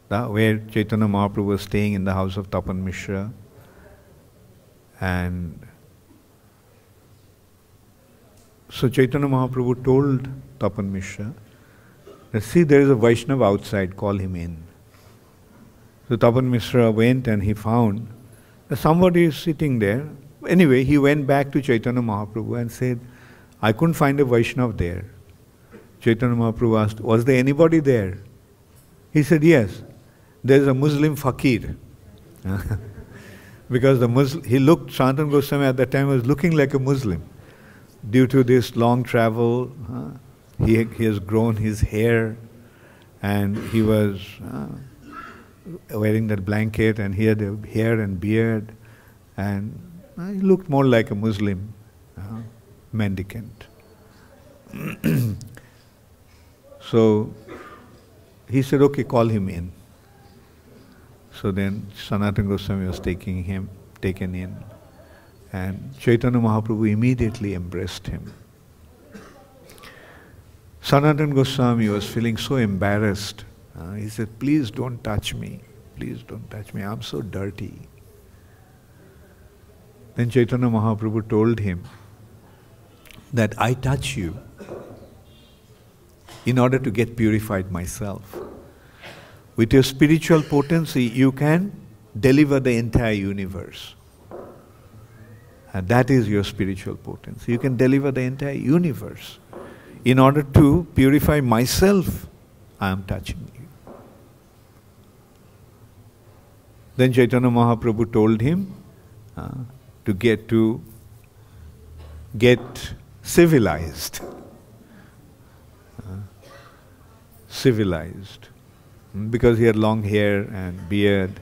where Chaitanya Mahaprabhu was staying in the house of Tapan Mishra. And so Chaitanya Mahaprabhu told Tapan Mishra see there is a Vaishnava outside, call him in. So Tapan Mishra went and he found that somebody is sitting there. Anyway, he went back to Chaitanya Mahaprabhu and said, I couldn't find a Vaishnav there. Chaitanya Mahaprabhu asked, Was there anybody there? He said, Yes, there's a Muslim fakir. *laughs* because the Muslim, he looked, Sanatan Goswami at that time was looking like a Muslim. Due to this long travel, uh, he, he has grown his hair and he was uh, wearing that blanket and he had hair and beard and he looked more like a Muslim uh, mendicant. *clears throat* So he said, okay, call him in. So then Sanatana Goswami was taking him, taken in, and Chaitanya Mahaprabhu immediately embraced him. Sanatana Goswami was feeling so embarrassed. Uh, he said, please don't touch me. Please don't touch me. I'm so dirty. Then Chaitanya Mahaprabhu told him that I touch you in order to get purified myself. With your spiritual potency, you can deliver the entire universe. And that is your spiritual potency. You can deliver the entire universe. In order to purify myself, I am touching you. Then Chaitanya Mahaprabhu told him uh, to get to get civilized. civilized because he had long hair and beard.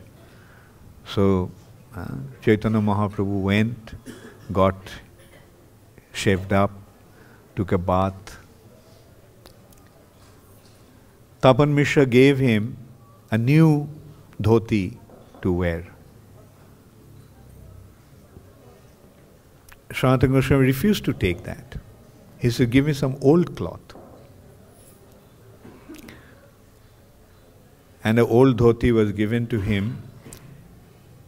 So uh, Chaitanya Mahaprabhu went, got shaved up, took a bath. Tapan Mishra gave him a new dhoti to wear. Sanatana Goswami refused to take that. He said, Give me some old cloth. and an old dhoti was given to him.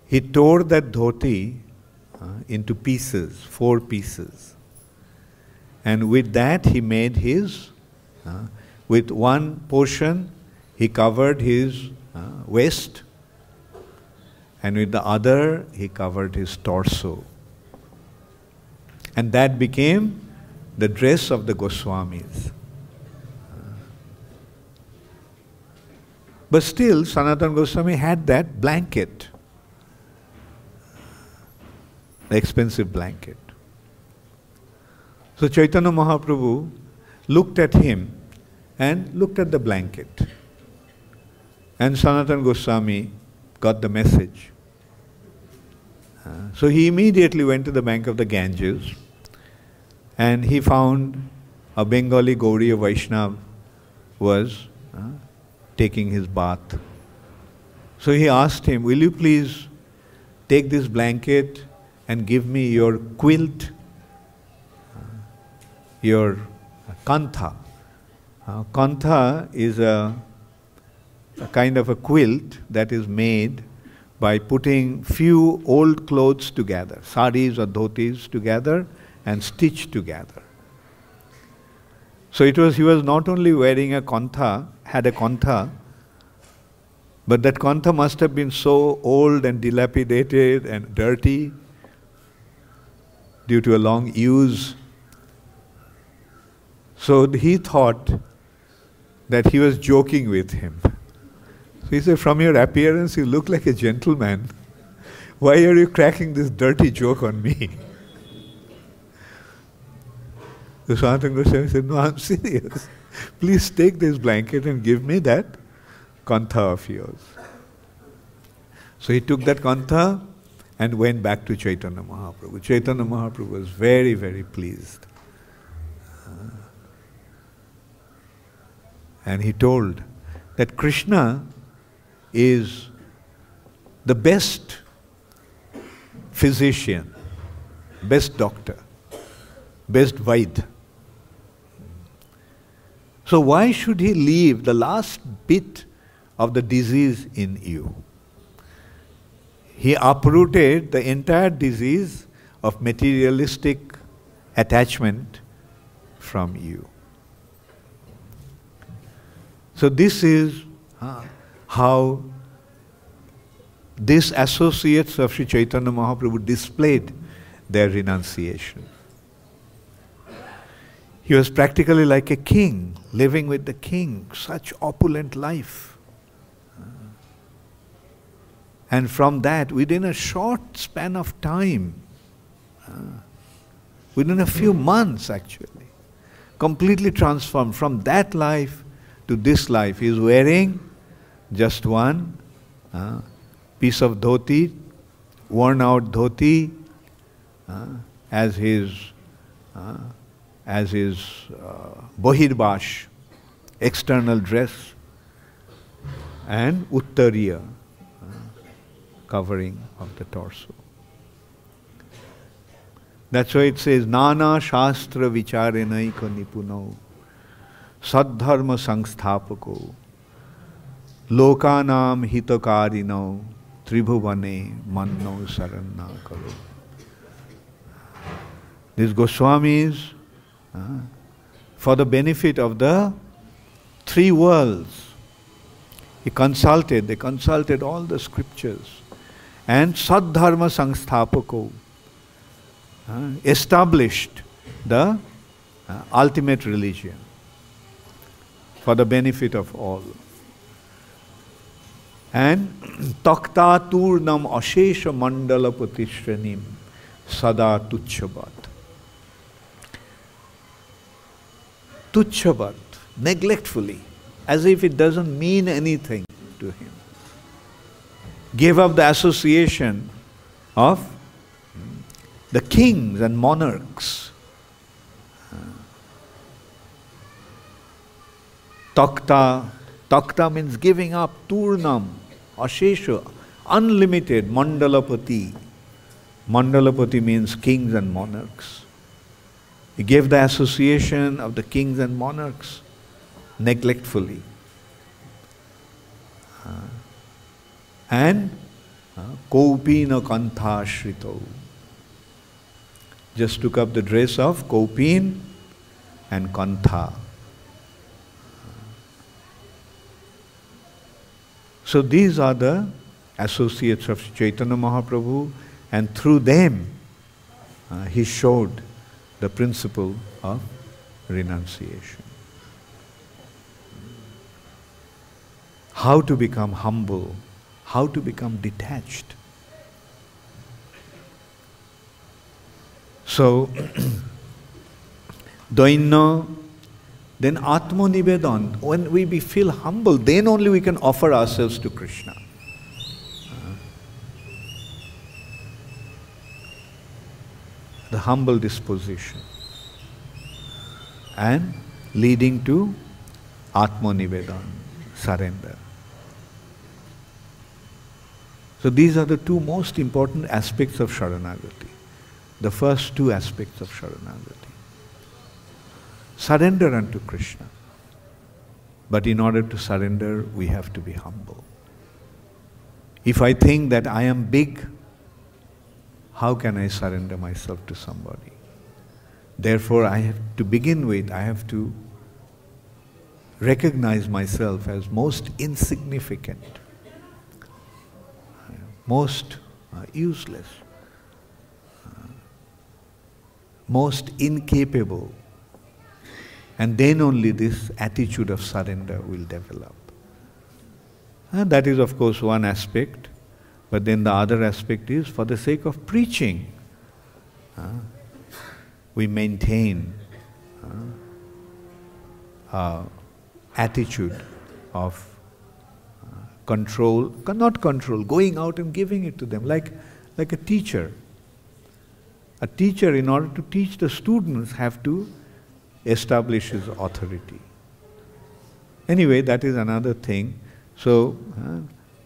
He tore that dhoti uh, into pieces, four pieces. And with that, he made his, uh, with one portion, he covered his uh, waist, and with the other, he covered his torso. And that became the dress of the Goswamis. But still, Sanatan Goswami had that blanket, the expensive blanket. So Chaitanya Mahaprabhu looked at him and looked at the blanket. And Sanatan Goswami got the message. Uh, so he immediately went to the bank of the Ganges and he found a Bengali Gauriya Vaishnav was uh, taking his bath. So he asked him, Will you please take this blanket and give me your quilt, your kantha? Uh, kantha is a, a kind of a quilt that is made by putting few old clothes together, saris or dhotis together, and stitched together. So it was he was not only wearing a kantha, had a kantha, but that kantha must have been so old and dilapidated and dirty due to a long use. So he thought that he was joking with him. So he said, From your appearance, you look like a gentleman. Why are you cracking this dirty joke on me? The Sanatan Goswami said, No, I'm *laughs* serious. Please take this blanket and give me that kantha of yours. So he took that kantha and went back to Chaitanya Mahaprabhu. Chaitanya Mahaprabhu was very, very pleased. And he told that Krishna is the best physician, best doctor, best Vaid. So, why should he leave the last bit of the disease in you? He uprooted the entire disease of materialistic attachment from you. So, this is uh, how these associates of Sri Chaitanya Mahaprabhu displayed their renunciation. He was practically like a king, living with the king, such opulent life. And from that, within a short span of time, within a few months actually, completely transformed from that life to this life. He is wearing just one uh, piece of dhoti, worn out dhoti, uh, as his uh, as his uh, bohirbash, external dress, and uttariya, uh, covering of the torso. That's why it says, Nana Shastra Vicharena Nipuno Sadharma Sangsthapaco. लोकानाम हितकारिनो त्रिभुवने मन्नो शरण न करो These Goswamis, uh, for the benefit of the three worlds, he consulted, they consulted all the scriptures. And Sadharma Sangstapako uh, established the uh, ultimate religion for the benefit of all. And Takta Turnam Ashesha Mandala Patishranim Sada Tuchabat. Tuchabat, neglectfully, as if it doesn't mean anything to him. Gave up the association of the kings and monarchs Takta, takta means giving up, turnam, ashesha, unlimited, mandalapati. Mandalapati means kings and monarchs. He gave the association of the kings and monarchs neglectfully. Uh, and uh, Kaupina Kantha Shrito. Just took up the dress of Kaupin and Kantha. So these are the associates of Chaitanya Mahaprabhu, and through them uh, he showed the principle of renunciation. How to become humble, how to become detached. So, *clears throat* Dainya then Atmanivedan, when we feel humble, then only we can offer ourselves to Krishna. Uh-huh. The humble disposition. And leading to Atmanivedan, surrender. So these are the two most important aspects of Sharanagati. The first two aspects of Sharanagati surrender unto Krishna. But in order to surrender, we have to be humble. If I think that I am big, how can I surrender myself to somebody? Therefore, I have to begin with, I have to recognize myself as most insignificant, most uh, useless, uh, most incapable and then only this attitude of surrender will develop. And that is, of course, one aspect. But then the other aspect is for the sake of preaching, uh, we maintain uh, attitude of uh, control, not control, going out and giving it to them. Like, like a teacher. A teacher, in order to teach the students, have to establish his authority. Anyway, that is another thing. So, uh,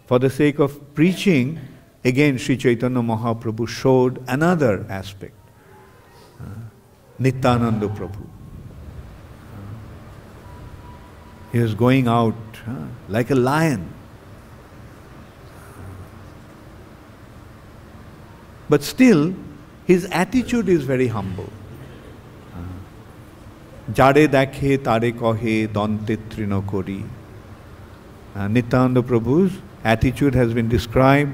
for the sake of preaching, again Sri Chaitanya Mahaprabhu showed another aspect. Uh, Nityananda Prabhu. He was going out uh, like a lion. But still, his attitude is very humble. যারে দেখে তারে কহে দন্তে তৃণ করি Nityananda Prabhu's attitude has been described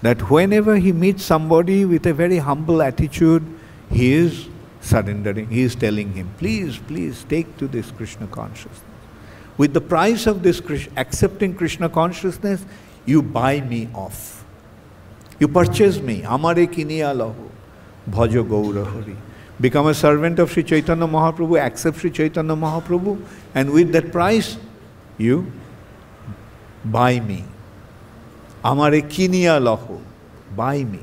that whenever he meets somebody with a very humble attitude, he is surrendering. He is telling him, please, please take to this Krishna consciousness. With the price of this accepting Krishna consciousness, you buy me off. You purchase me. Amare kiniya lahu. Bhaja Gaura Hari. Become a servant of Sri Chaitanya Mahaprabhu, accept Sri Chaitanya Mahaprabhu, and with that price, you buy me. Amare kiniya lahu. Buy me.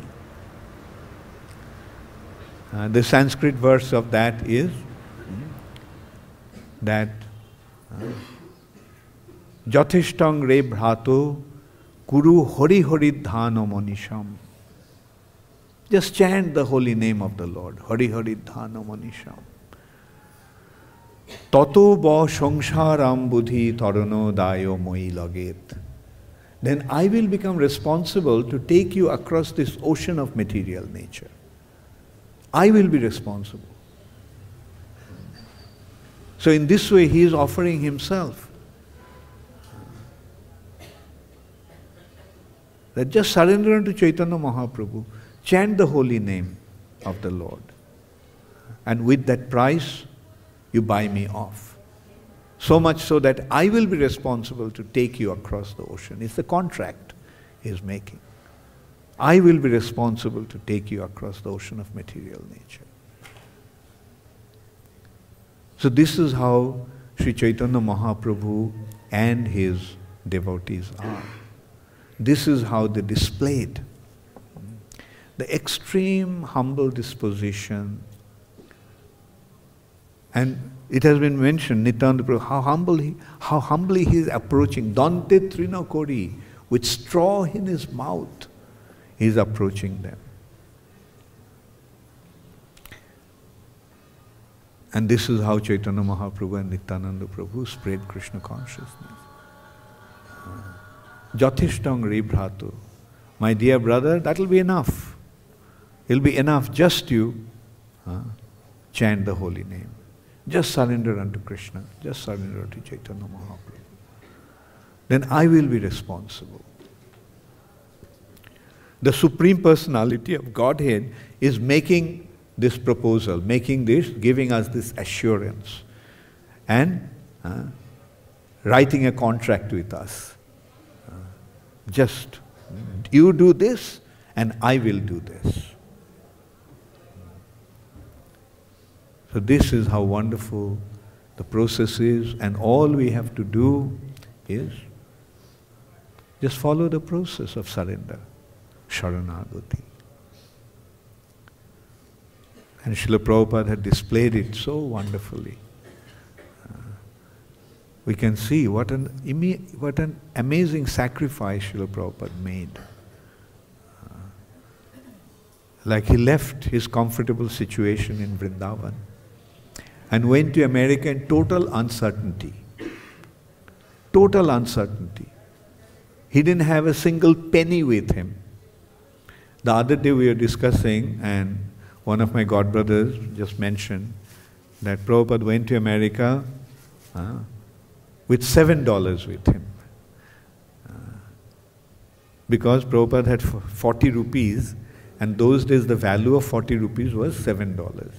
Uh, the Sanskrit verse of that is that যথেষ্টং রে ভ্রাত কুরু হরি হরি ধান মনীষম just chant the holy name of the Lord. Hari Hari Dhana Manisham. Tato ba sangsharam buddhi tarano dayo moi laget. Then I will become responsible to take you across this ocean of material nature. I will be responsible. So, in this way, he is offering himself. That just surrender unto Chaitanya Mahaprabhu. Chant the holy name of the Lord. And with that price, you buy me off. So much so that I will be responsible to take you across the ocean. It's the contract he's making. I will be responsible to take you across the ocean of material nature. So, this is how Sri Chaitanya Mahaprabhu and his devotees are. This is how they displayed the extreme humble disposition. And it has been mentioned, Nityananda Prabhu, how humble he, how humbly he is approaching. Dante Trinakori, with straw in his mouth, he is approaching them. And this is how Chaitanya Mahaprabhu and Nityananda Prabhu spread Krishna consciousness. Jathishtang Rebhratu. My dear brother, that will be enough. It'll be enough just you uh, chant the holy name. Just surrender unto Krishna. Just surrender unto Chaitanya Mahaprabhu. Then I will be responsible. The Supreme Personality of Godhead is making this proposal, making this, giving us this assurance, and uh, writing a contract with us. Uh, just you do this, and I will do this. So, this is how wonderful the process is, and all we have to do is just follow the process of surrender, Sharanagati. And Srila Prabhupada had displayed it so wonderfully. Uh, we can see what an, what an amazing sacrifice Srila Prabhupada made. Uh, like he left his comfortable situation in Vrindavan and went to America in total uncertainty. Total uncertainty. He didn't have a single penny with him. The other day we were discussing, and one of my godbrothers just mentioned that Prabhupada went to America uh, with seven dollars with him. Uh, because Prabhupada had 40 rupees, and those days the value of 40 rupees was seven dollars.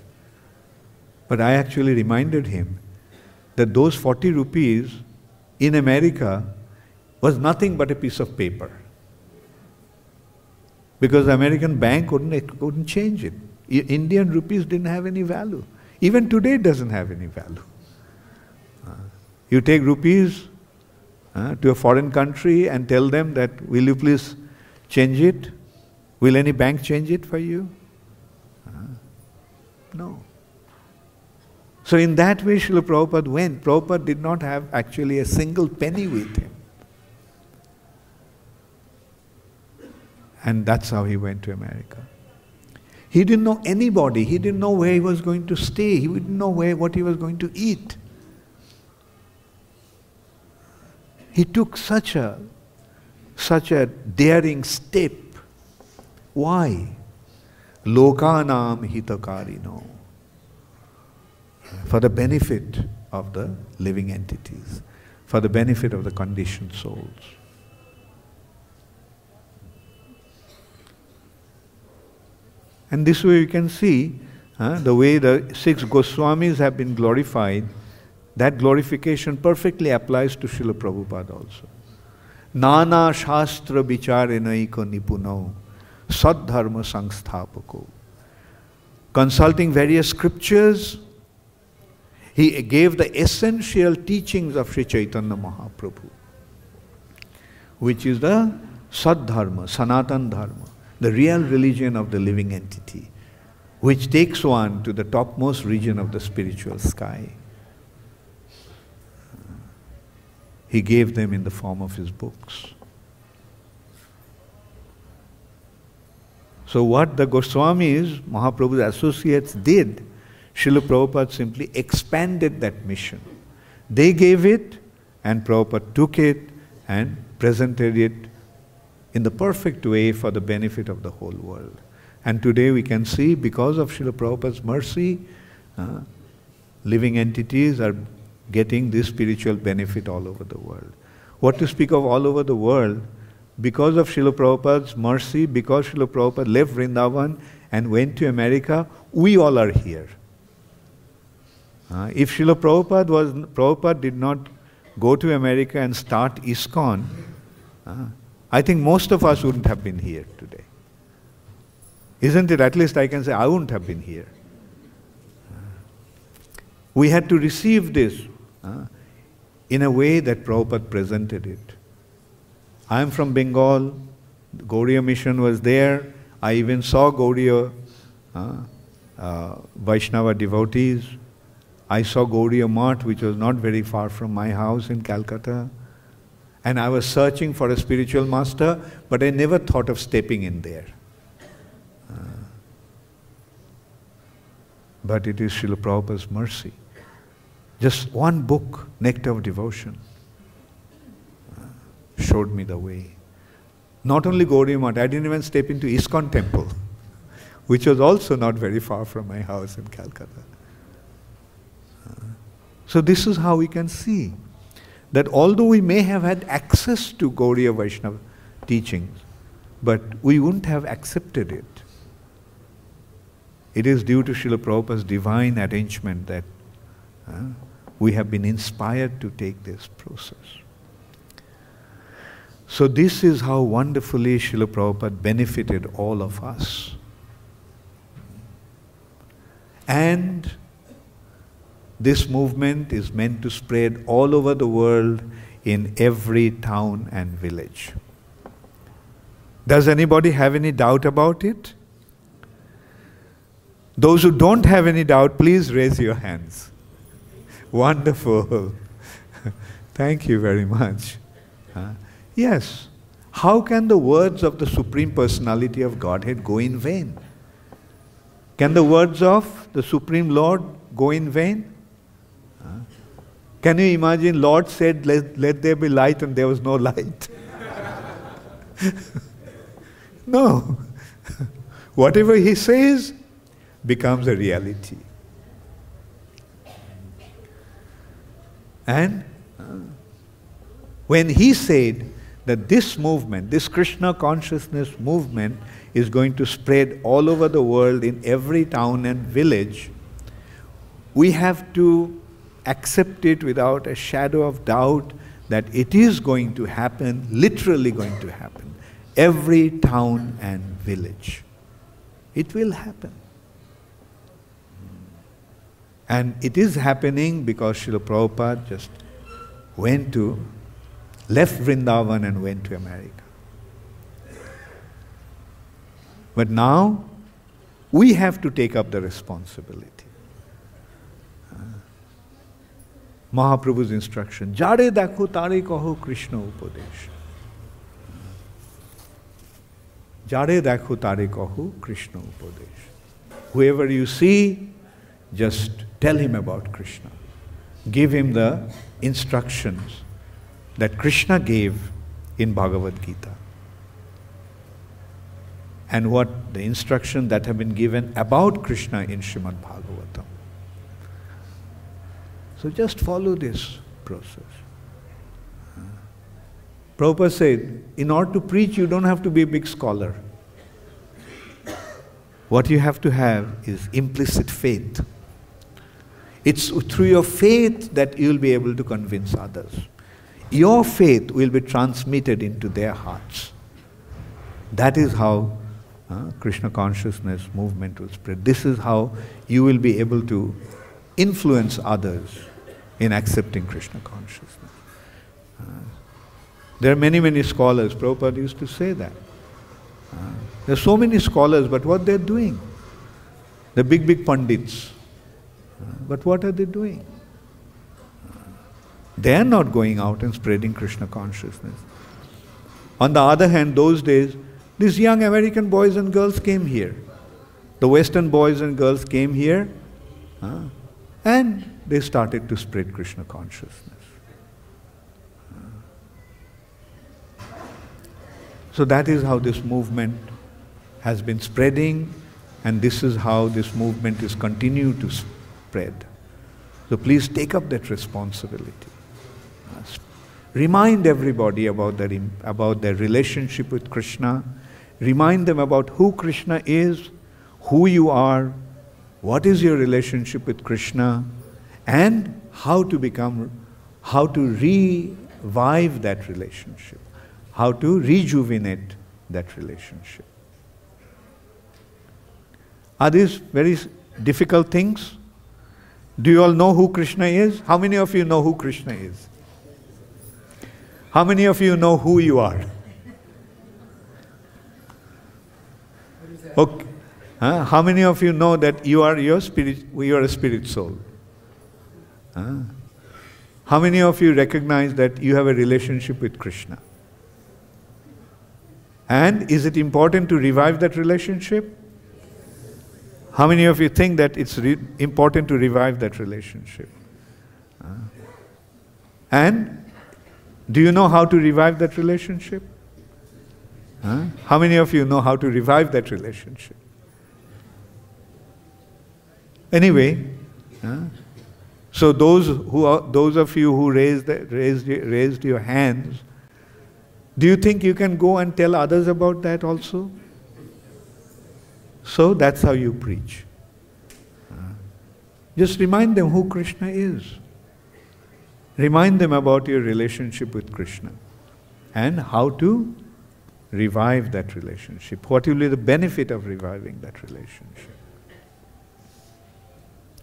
But I actually reminded him that those 40 rupees in America was nothing but a piece of paper. Because the American bank couldn't, couldn't change it. Indian rupees didn't have any value. Even today it doesn't have any value. Uh, you take rupees uh, to a foreign country and tell them that, will you please change it? Will any bank change it for you? Uh, no. So in that way, Srila Prabhupada went. Prabhupada did not have actually a single penny with him. And that's how he went to America. He didn't know anybody. He didn't know where he was going to stay. He didn't know where, what he was going to eat. He took such a, such a daring step. Why? Lokanam hitakarino for the benefit of the living entities, for the benefit of the conditioned souls. And this way you can see uh, the way the six Goswamis have been glorified, that glorification perfectly applies to Srila Prabhupada also. Nana Shastra Vicharenaiko Nipuno Sadharma Sangstapako. Consulting various scriptures, he gave the essential teachings of Sri Chaitanya Mahaprabhu, which is the Sadharma, Sanatan Dharma, the real religion of the living entity, which takes one to the topmost region of the spiritual sky. He gave them in the form of his books. So, what the Goswamis, Mahaprabhu's associates, did Srila Prabhupada simply expanded that mission. They gave it, and Prabhupada took it and presented it in the perfect way for the benefit of the whole world. And today we can see, because of Srila Prabhupada's mercy, uh, living entities are getting this spiritual benefit all over the world. What to speak of all over the world? Because of Srila Prabhupada's mercy, because Srila Prabhupada left Vrindavan and went to America, we all are here. Uh, if Srila Prabhupada, was, Prabhupada did not go to America and start ISKCON, uh, I think most of us wouldn't have been here today. Isn't it? At least I can say I wouldn't have been here. Uh, we had to receive this uh, in a way that Prabhupada presented it. I am from Bengal. Gaudiya mission was there. I even saw Gaudiya uh, uh, Vaishnava devotees. I saw Gaudiya Math, which was not very far from my house in Calcutta. And I was searching for a spiritual master, but I never thought of stepping in there. Uh, but it is Srila Prabhupada's mercy. Just one book, Nectar of Devotion, uh, showed me the way. Not only Gaudiya Math, I didn't even step into ISKCON temple, *laughs* which was also not very far from my house in Calcutta. So, this is how we can see that although we may have had access to Gaudiya Vaishnava teachings, but we wouldn't have accepted it. It is due to Srila Prabhupada's divine arrangement that uh, we have been inspired to take this process. So, this is how wonderfully Srila Prabhupada benefited all of us. And this movement is meant to spread all over the world in every town and village. Does anybody have any doubt about it? Those who don't have any doubt, please raise your hands. *laughs* Wonderful. *laughs* Thank you very much. Uh, yes. How can the words of the Supreme Personality of Godhead go in vain? Can the words of the Supreme Lord go in vain? Can you imagine Lord said, let, let there be light and there was no light? *laughs* no. *laughs* Whatever he says becomes a reality. And when he said that this movement, this Krishna consciousness movement, is going to spread all over the world in every town and village, we have to accept it without a shadow of doubt that it is going to happen, literally going to happen. Every town and village. It will happen. And it is happening because Srila Prabhupada just went to, left Vrindavan and went to America. But now we have to take up the responsibility. Mahaprabhu's instruction, Jare dakho tare kaho Krishna upadesh. Jare dakho tare kaho Krishna upadesh. Whoever you see, just tell him about Krishna. Give him the instructions that Krishna gave in Bhagavad Gita. And what the instruction that have been given about Krishna in Srimad Bhagavatam. So just follow this process. Prabhupada said, in order to preach, you don't have to be a big scholar. What you have to have is implicit faith. It's through your faith that you'll be able to convince others. Your faith will be transmitted into their hearts. That is how uh, Krishna consciousness movement will spread. This is how you will be able to influence others in accepting Krishna consciousness. Uh, there are many, many scholars. Prabhupada used to say that. Uh, there are so many scholars, but what they're doing? The big, big pundits. Uh, but what are they doing? Uh, they are not going out and spreading Krishna consciousness. On the other hand, those days, these young American boys and girls came here. The Western boys and girls came here. Uh, and they started to spread Krishna consciousness. So that is how this movement has been spreading, and this is how this movement is continuing to spread. So please take up that responsibility. Remind everybody about their, about their relationship with Krishna. Remind them about who Krishna is, who you are, what is your relationship with Krishna, and how to become, how to revive that relationship, how to rejuvenate that relationship. Are these very difficult things? Do you all know who Krishna is? How many of you know who Krishna is? How many of you know who you are? Okay. Huh? How many of you know that you are your spirit, you are a spirit soul? Huh? How many of you recognize that you have a relationship with Krishna? And is it important to revive that relationship? How many of you think that it's re- important to revive that relationship? Uh, and do you know how to revive that relationship? Uh, how many of you know how to revive that relationship? Anyway, so those who are, those of you who raised raised raised your hands, do you think you can go and tell others about that also? So that's how you preach. Uh, just remind them who Krishna is. Remind them about your relationship with Krishna and how to revive that relationship. What will be the benefit of reviving that relationship?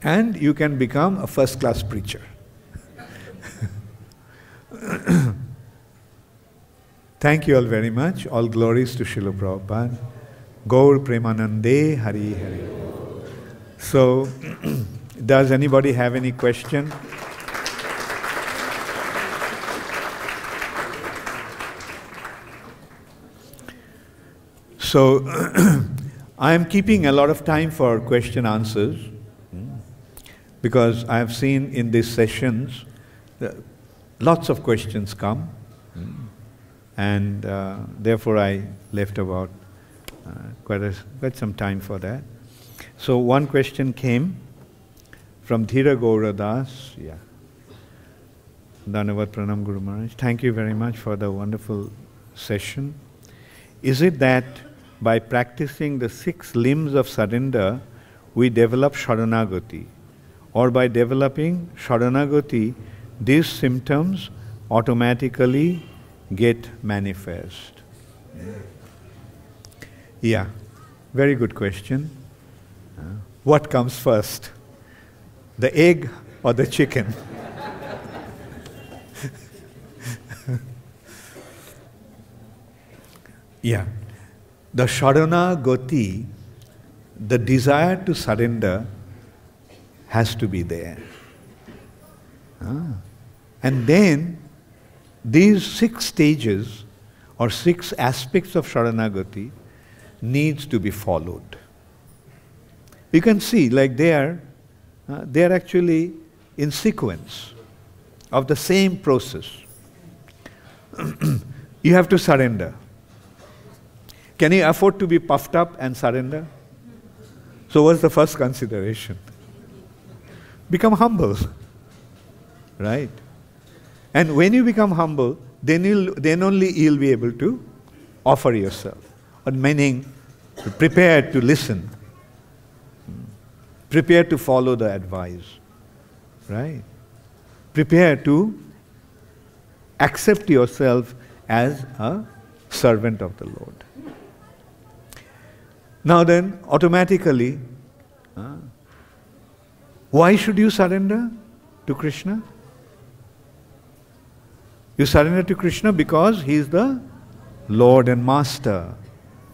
And you can become a first class preacher. *coughs* Thank you all very much. All glories to Srila Prabhupada. Gaur Premanande Hari Hari. So, *coughs* does anybody have any question? So, *coughs* I am keeping a lot of time for question answers because I have seen in these sessions lots of questions come, and uh, therefore I left about uh, quite, a, quite some time for that. So one question came from Dhira Gaura Das. Yeah. Dandavat Pranam Guru Maharaj. Thank you very much for the wonderful session. Is it that by practicing the six limbs of surrender, we develop Sharanagati? Or by developing Sharanagati, these symptoms automatically get manifest? Yeah, very good question. What comes first? The egg or the chicken? *laughs* yeah. the Sharana Gati, the desire to surrender, has to be there. Ah. And then these six stages or six aspects of Sharanagati needs to be followed. You can see, like they are, uh, they are actually in sequence of the same process. *clears throat* you have to surrender. Can you afford to be puffed up and surrender? So, what's the first consideration? Become humble, right? And when you become humble, then, you'll, then only you'll be able to offer yourself. Meaning, prepare to listen, prepare to follow the advice, right? Prepare to accept yourself as a servant of the Lord. Now then, automatically, uh, why should you surrender to Krishna? You surrender to Krishna because He is the Lord and Master.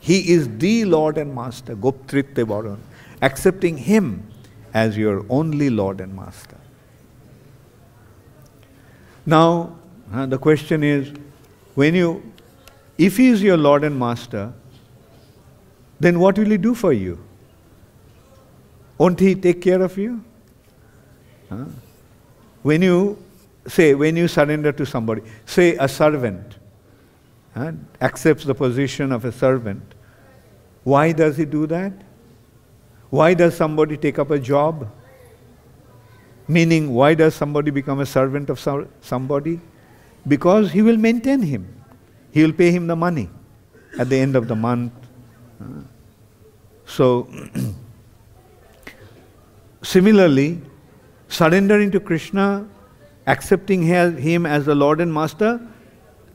He is the Lord and Master, Goptritte Varun, accepting Him as your only Lord and Master. Now, the question is when you, if He is your Lord and Master, then what will He do for you? Won't He take care of you? Huh? When you say, when you surrender to somebody, say a servant uh, accepts the position of a servant, why does he do that? Why does somebody take up a job? Meaning, why does somebody become a servant of somebody? Because he will maintain him. He will pay him the money at the end of the month. So, *clears throat* similarly, surrendering to Krishna accepting Him as the Lord and Master,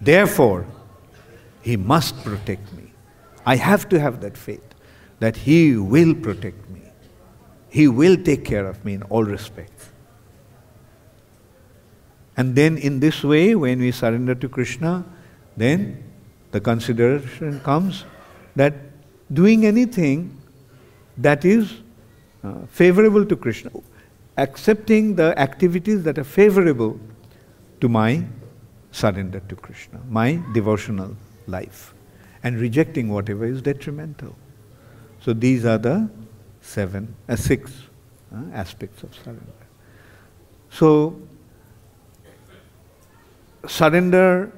therefore, He must protect me. I have to have that faith that He will protect me. He will take care of me in all respects. And then, in this way, when we surrender to Krishna, then the consideration comes that doing anything that is uh, favorable to Krishna accepting the activities that are favorable to my surrender to Krishna, my devotional life, and rejecting whatever is detrimental. So these are the seven, uh, six uh, aspects of surrender. So surrender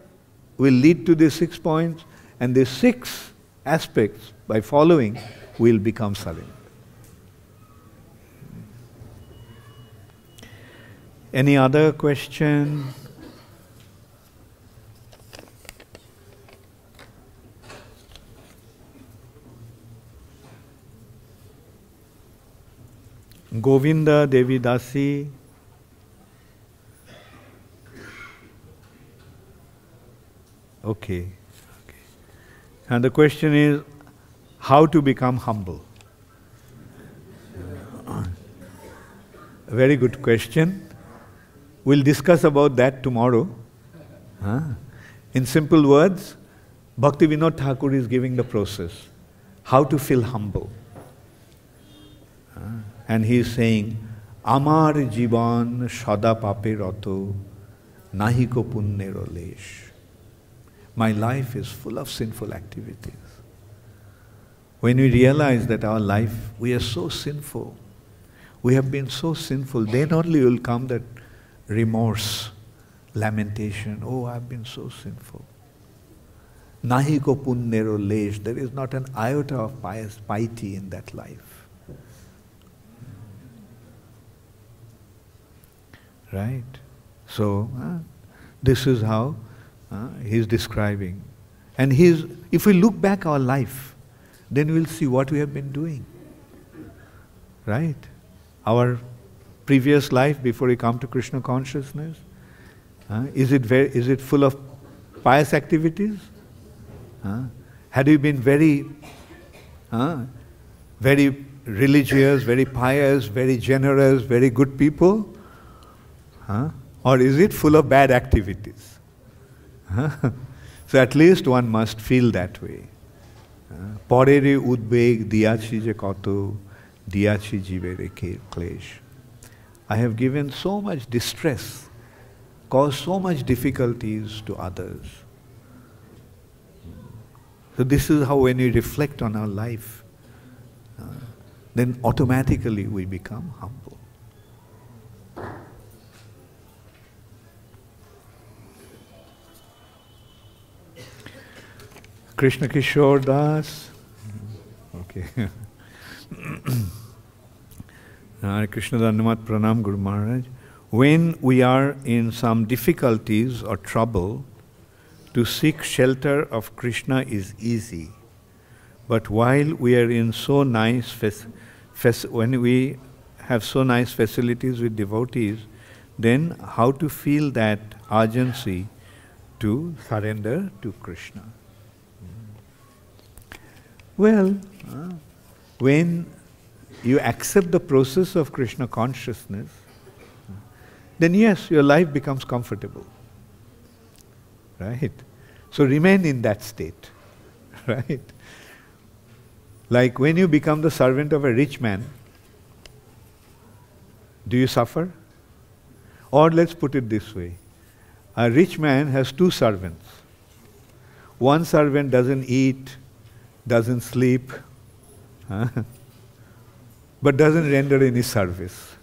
will lead to these six points, and these six aspects, by following, will become surrender. Any other question? Govinda Devi Dasi. Okay. okay. And the question is how to become humble? Very good question. We'll discuss about that tomorrow. Huh? In simple words, Bhakti Vinod Thakur is giving the process how to feel humble. And he is saying, Amar jiban shada pape rato nahiko punnero lesh. My life is full of sinful activities. When we realize that our life, we are so sinful, we have been so sinful, then only will come that remorse, lamentation. Oh, I've been so sinful. Nahiko punnero lesh. There is not an iota of pious piety in that life. Right? So, uh, this is how uh, he's describing. And he's, if we look back our life, then we'll see what we have been doing. Right? Our previous life before you come to Krishna consciousness? Uh, is, it very, is it full of pious activities? Uh, had you been very, uh, very religious, very pious, very generous, very good people? Or is it full of bad activities? *laughs* so at least one must feel that way. পরেরে উদ্বেগ দিয়াছি যে কত দিয়াছি জীবের ক্লেশ I have given so much distress, caused so much difficulties to others. So this is how when we reflect on our life, uh, then automatically we become humble. Krishna Kishore Das. *laughs* Okay. *clears throat* Hare Krishna Dandavat Pranam Guru Maharaj. When we are in some difficulties or trouble, to seek shelter of Krishna is easy. But while we are in so nice, fac- fac- when we have so nice facilities with devotees, then how to feel that urgency to surrender to Krishna? Well, uh, when you accept the process of Krishna consciousness, then yes, your life becomes comfortable. Right? So remain in that state. *laughs* Right? Like when you become the servant of a rich man, do you suffer? Or let's put it this way a rich man has two servants. One servant doesn't eat, doesn't sleep? *laughs* but doesn't render any service.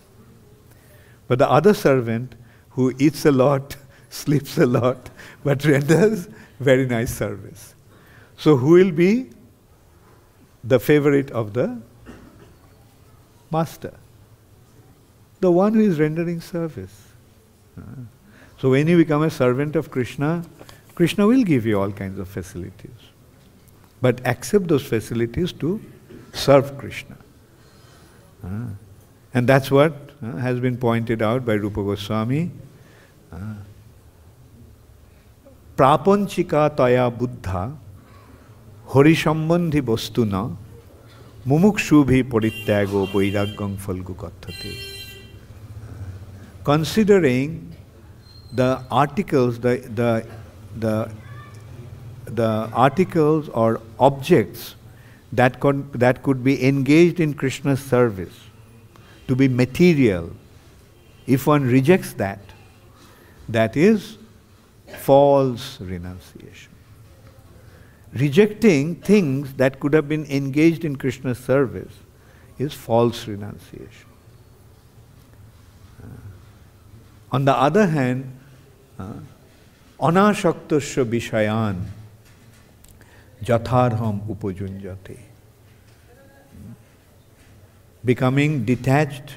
But the other servant who eats a lot, *laughs* sleeps a lot, but *laughs* renders very nice service. So, who will be the favorite of the master? The one who is rendering service. So, when you become a servant of Krishna, Krishna will give you all kinds of facilities. But accept those facilities to serve Krishna. Uh, and that's what uh, has been pointed out by Rupa Goswami. Uh, প্রাপঞ্চিকা তয়া Buddha হরিসম্বন্ধী বস্তু ন মুমুক্ষুভি পরিত্যাগ বৈরাগ্যং ফলগু কথ্যতে considering the articles, the, the, the, the articles or objects that could, that could be engaged in Krishna's service to be material, if one rejects that, that is false renunciation. Rejecting things that could have been engaged in Krishna's service is false renunciation. Uh, on the other hand, anashaktasya vishayan jatharham upajunjate. Becoming detached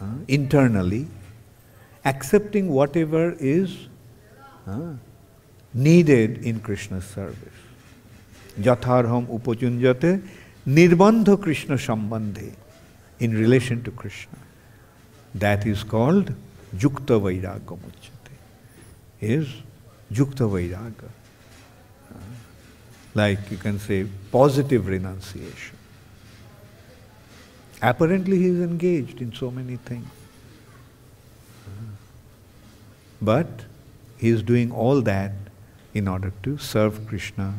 uh, internally, accepting whatever is uh, needed in Krishna's service. Jatharham upajunjate nirbandha Krishna sambandhe in relation to Krishna. That is called Jukta Vairagya Muchyate. Is Jukta Vairagya. Like you can say positive renunciation. Apparently he is engaged in so many things. But he is doing all that in order to serve Krishna,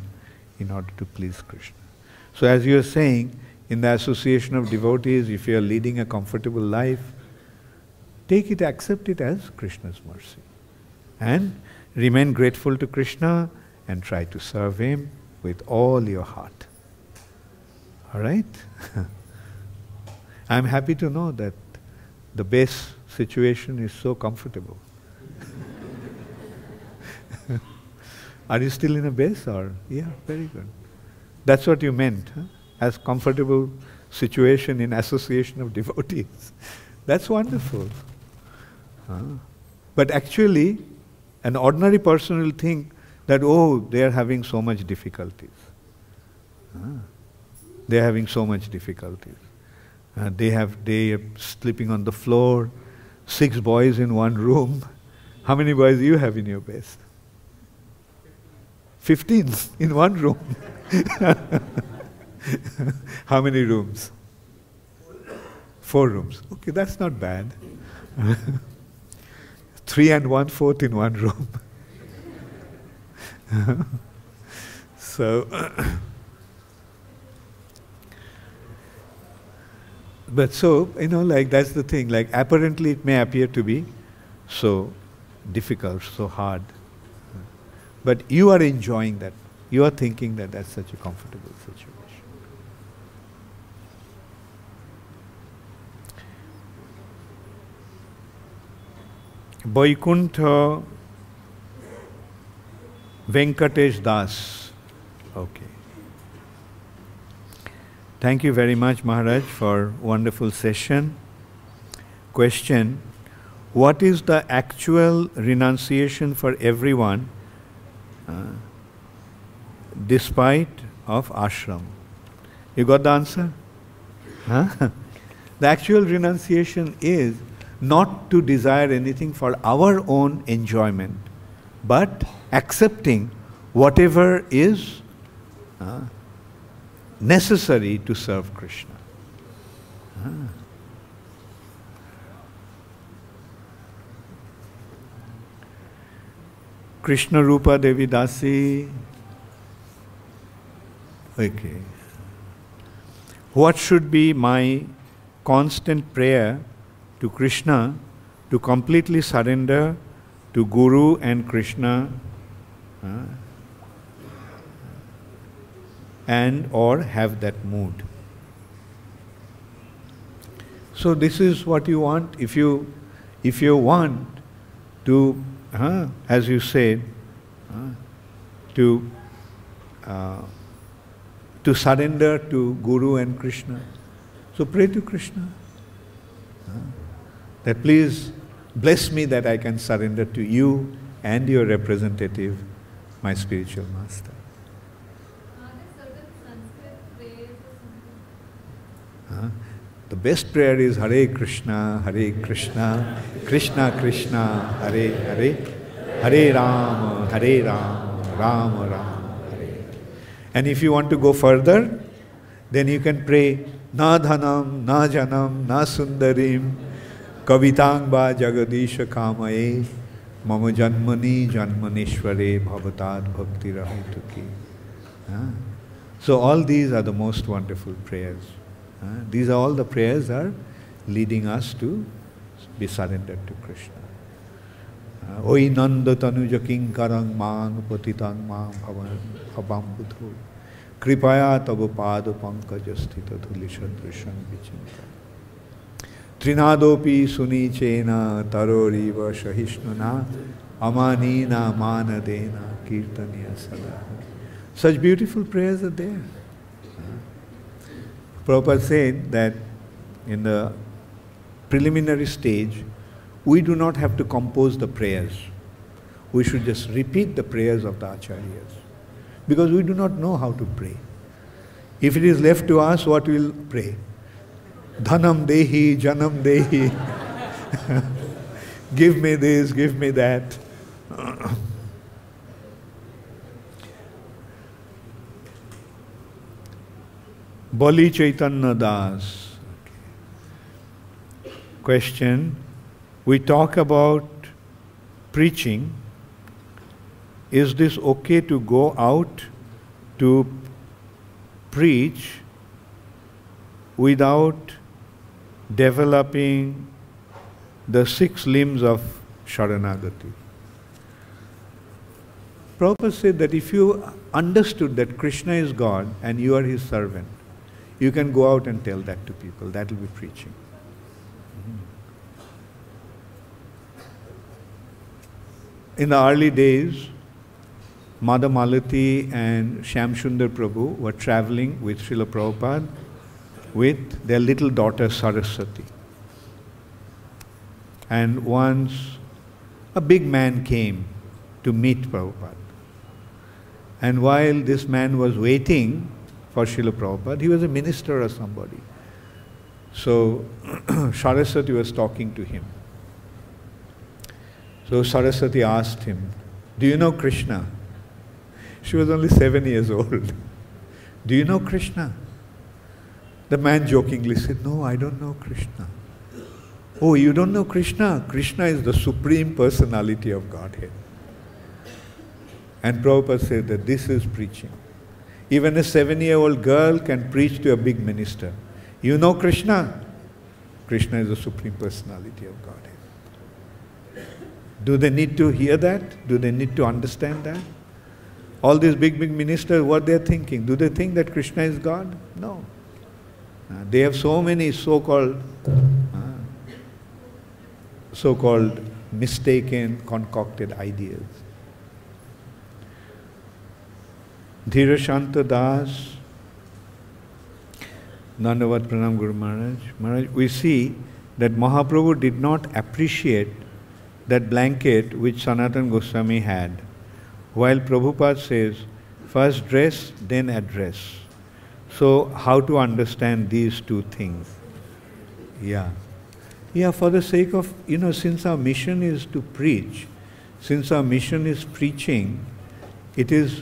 in order to please Krishna. So as you are saying, in the association of devotees, if you are leading a comfortable life, take it, accept it as Krishna's mercy. And remain grateful to Krishna and try to serve Him with all your heart. Alright? *laughs* I'm happy to know that the base situation is so comfortable. *laughs* Are you still in a base or? Yeah, very good. That's what you meant, huh? as comfortable situation in association of *laughs* devotees. That's wonderful. Huh? But actually, an ordinary person will think that, oh, they are having so much difficulties. Huh? They are having so much difficulties. Uh, they have they are sleeping on the floor, six boys in one room. How many boys do you have in your base? 15 in one room. *laughs* How many rooms? Four rooms. Okay, that's not bad. *laughs* Three and one fourth in one room. *laughs* so, *coughs* but so, you know, like that's the thing, like apparently it may appear to be so difficult, so hard. But you are enjoying that. You are thinking that that's such a comfortable situation. Boykunta. Venkatesh Das. Okay. Thank you very much, Maharaj, for wonderful session. Question What is the actual renunciation for everyone uh, despite of ashram? You got the answer? Huh? *laughs* the actual renunciation is not to desire anything for our own enjoyment, but accepting whatever is uh, necessary to serve Krishna. Ah. Krishna Rupa Devi Dasi. Okay. What should be my constant prayer to Krishna to completely surrender to Guru and Krishna uh, and or have that mood. So this is what you want. If you if you want to, uh, as you said, uh, to to surrender to Guru and Krishna, so pray to Krishna that please bless me that I can surrender to you and your representative, my spiritual master. Uh, the best prayer is Hare Krishna, Hare Krishna, Krishna Krishna, Hare Hare, Hare Ram, Hare Ram, Ram Ram, Hare. And if you want to go further, then you can pray Na Dhanam, Na Janam, Na Sundarim, Kavitangba Jagadisha Kamaye, Mama Janmani Janmaneshware Bhavatad Bhakti Rahituki. So all these are the most wonderful prayers. Uh, these are all the prayers are leading us to be surrendered to Krishna. Oi nanda tanuja kinkarang mang patitang mang bhavam budho kripaya tava pad pankaja sthita dhuli sadrisham suni chena taroriva shahishnuna amanina manadena kirtaniya sada such beautiful prayers are there Prabhupada said that in the preliminary stage, we do not have to compose the prayers. We should just repeat the prayers of the acharyas. Because we do not know how to pray. If it is left to us, what we'll pray? Dhanam dehi, janam dehi. give me this, give me that. Bali Chaitanya Das. Question We talk about preaching. Is this okay to go out to preach without developing the six limbs of Sharanagati? Prabhupada said that if you understood that Krishna is God and you are his servant, you can go out and tell that to people. That will be preaching. In the early days, Mother Malati and Shyamsundar Prabhu were traveling with Srila Prabhupada with their little daughter Saraswati. And once a big man came to meet Prabhupada. And while this man was waiting for Srila Prabhupada. He was a minister or somebody. So *clears throat* Saraswati was talking to him. So Saraswati asked him, Do you know Krishna? She was only seven years old. *laughs* Do you know Krishna? The man jokingly said, No, I don't know Krishna. Oh, you don't know Krishna? Krishna is the supreme personality of Godhead. And Prabhupada said that this is preaching. Even a seven year old girl can preach to a big minister. You know Krishna? Krishna is the Supreme Personality of Godhead. Do they need to hear that? Do they need to understand that? All these big, big ministers, what they're thinking, do they think that Krishna is God? No. Uh, they have so many so-called, uh, so-called mistaken, concocted ideas. Dhirashanta Das, Dandavat Pranam Guru Maharaj. Maharaj, we see that Mahaprabhu did not appreciate that blanket which Sanatan Goswami had, while Prabhupada says, first dress, then address. So, how to understand these two things? Yeah. Yeah, for the sake of, you know, since our mission is to preach, since our mission is preaching, it is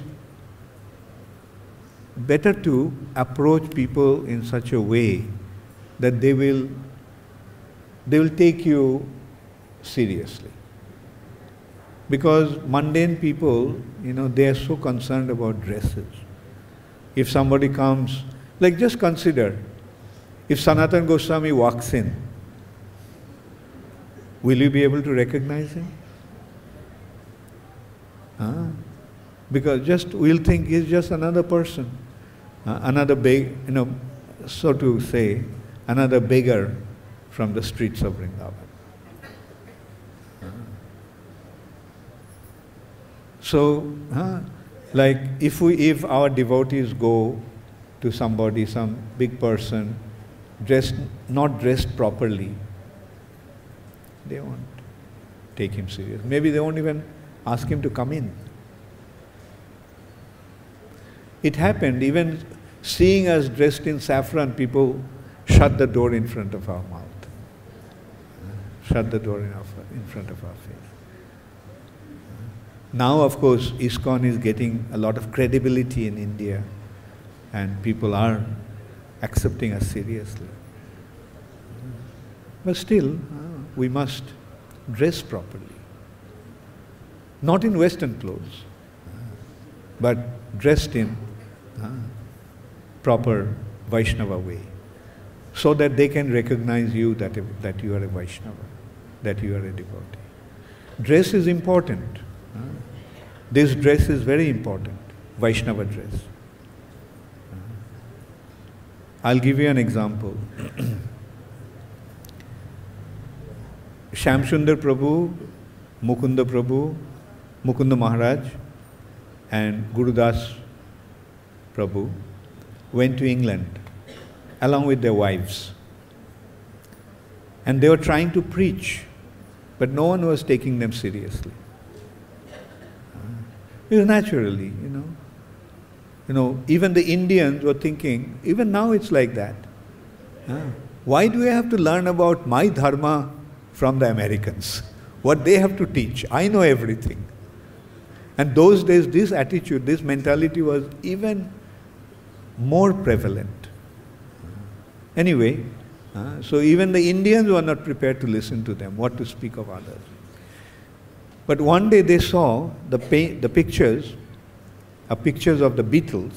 better to approach people in such a way that they will they will take you seriously because mundane people you know they are so concerned about dresses if somebody comes like just consider if sanatan goswami walks in will you be able to recognize him huh? because just we'll think he's just another person uh, another big, you know, so to say, another beggar from the streets of Vrindavan. So, uh, like if we, if our devotees go to somebody, some big person, dressed, not dressed properly, they won't take him serious. Maybe they won't even ask him to come in. It happened, even seeing us dressed in saffron, people shut the door in front of our mouth. Shut the door in, our, in front of our face. Now, of course, ISKCON is getting a lot of credibility in India, and people are accepting us seriously. But still, we must dress properly. Not in Western clothes, but dressed in uh, proper Vaishnava way, so that they can recognize you that, that you are a Vaishnava, that you are a devotee. Dress is important. Uh, This dress is very important, Vaishnava dress. I'll give you an example. *clears throat* Shyamsundar Prabhu, Mukunda Prabhu, Mukunda Maharaj, and Gurudas Prabhu went to England along with their wives. And they were trying to preach, but no one was taking them seriously. Naturally, you know. You know, even the Indians were thinking, even now it's like that. Why do I have to learn about my dharma from the Americans? What they have to teach. I know everything. And those days, this attitude, this mentality was even more prevalent. Anyway, uh, so even the Indians were not prepared to listen to them, what to speak of others. But one day they saw the, pa- the pictures, uh, pictures of the Beatles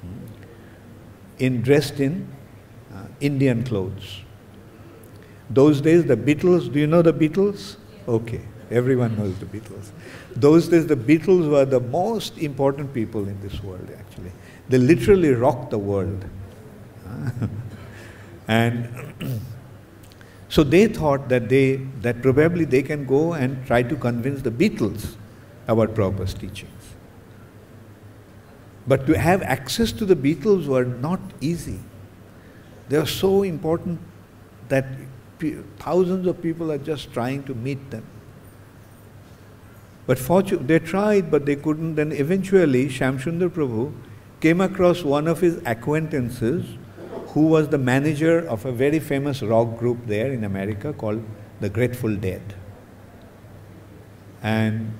hmm, in dressed in uh, Indian clothes. Those days, the Beatles, do you know the Beatles? Okay, everyone knows the Beatles. Those days, the Beatles were the most important people in this world, actually. They literally rocked the world. *laughs* and *clears throat* so they thought that they that probably they can go and try to convince the Beatles about Prabhupada's teachings. But to have access to the Beatles were not easy. They are so important that thousands of people are just trying to meet them. But they tried, but they couldn't. Then eventually, Shyamsundar Prabhu came across one of his acquaintances who was the manager of a very famous rock group there in America called the Grateful Dead. And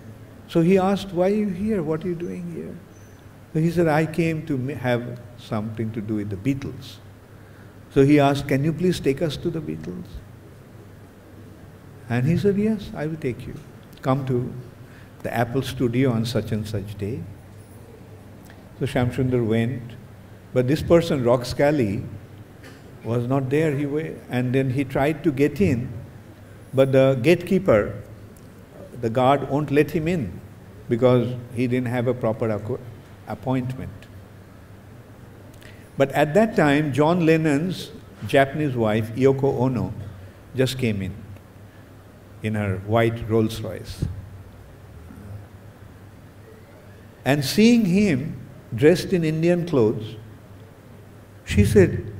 so he asked, Why are you here? What are you doing here? So he said, I came to have something to do with the Beatles. So he asked, Can you please take us to the Beatles? And he said, Yes, I will take you. Come to the Apple studio on such and such day. So Shyamsundar went. But this person, Rock Scully, was not there. He and then he tried to get in, but the gatekeeper, the guard, won't let him in because he didn't have a proper appointment. But at that time, John Lennon's Japanese wife, Yoko Ono, just came in in her white Rolls Royce. And seeing him dressed in Indian clothes, she said,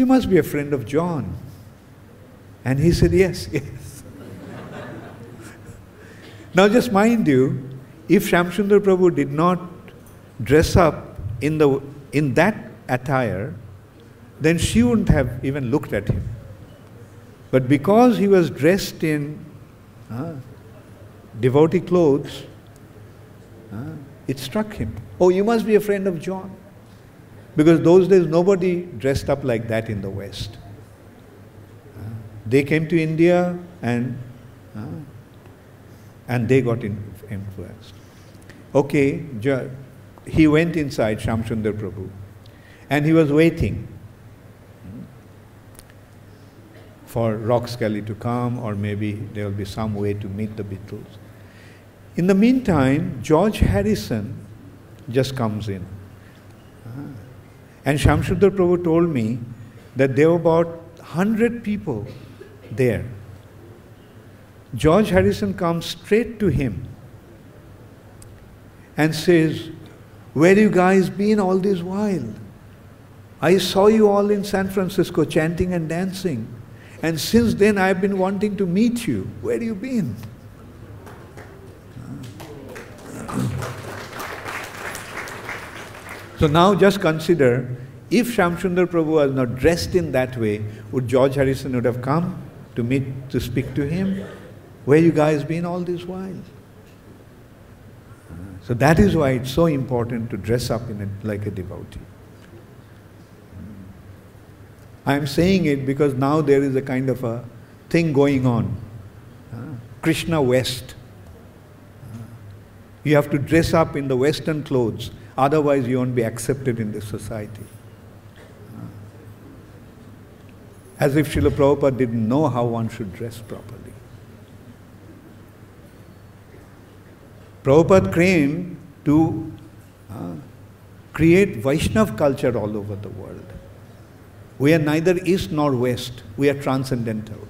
You must be a friend of John. And he said, Yes, *laughs* yes. now, just mind you, if Shyamsundar Prabhu did not dress up in, the, in that attire, then she wouldn't have even looked at him. But because he was dressed in uh, devotee clothes, uh, it struck him. Oh, you must be a friend of John. Because those days nobody dressed up like that in the West. They came to India and, and they got in, influenced. Okay, he went inside Shyamsundar Prabhu and he was waiting for Rock Scully to come, or maybe there will be some way to meet the Beatles. In the meantime, George Harrison just comes in. And Shyamsundar Prabhu told me that there were about 100 people there. George Harrison comes straight to him and says, Where have you guys been all this while? I saw you all in San Francisco chanting and dancing. And since then, I've been wanting to meet you. Where have you been? So now just consider if Shyamsundar Prabhu was not dressed in that way, would George Harrison would have come to meet to speak to him? Where you guys been all this while? So that is why it's so important to dress up in it like a devotee. I am saying it because now there is a kind of a thing going on. Uh, Krishna West. Uh, you have to dress up in the Western clothes, otherwise, you won't be accepted in this society. Uh, as if Srila Prabhupada didn't know how one should dress properly. Prabhupada came to uh, create Vaishnav culture all over the world. We are neither east nor west. We are transcendental.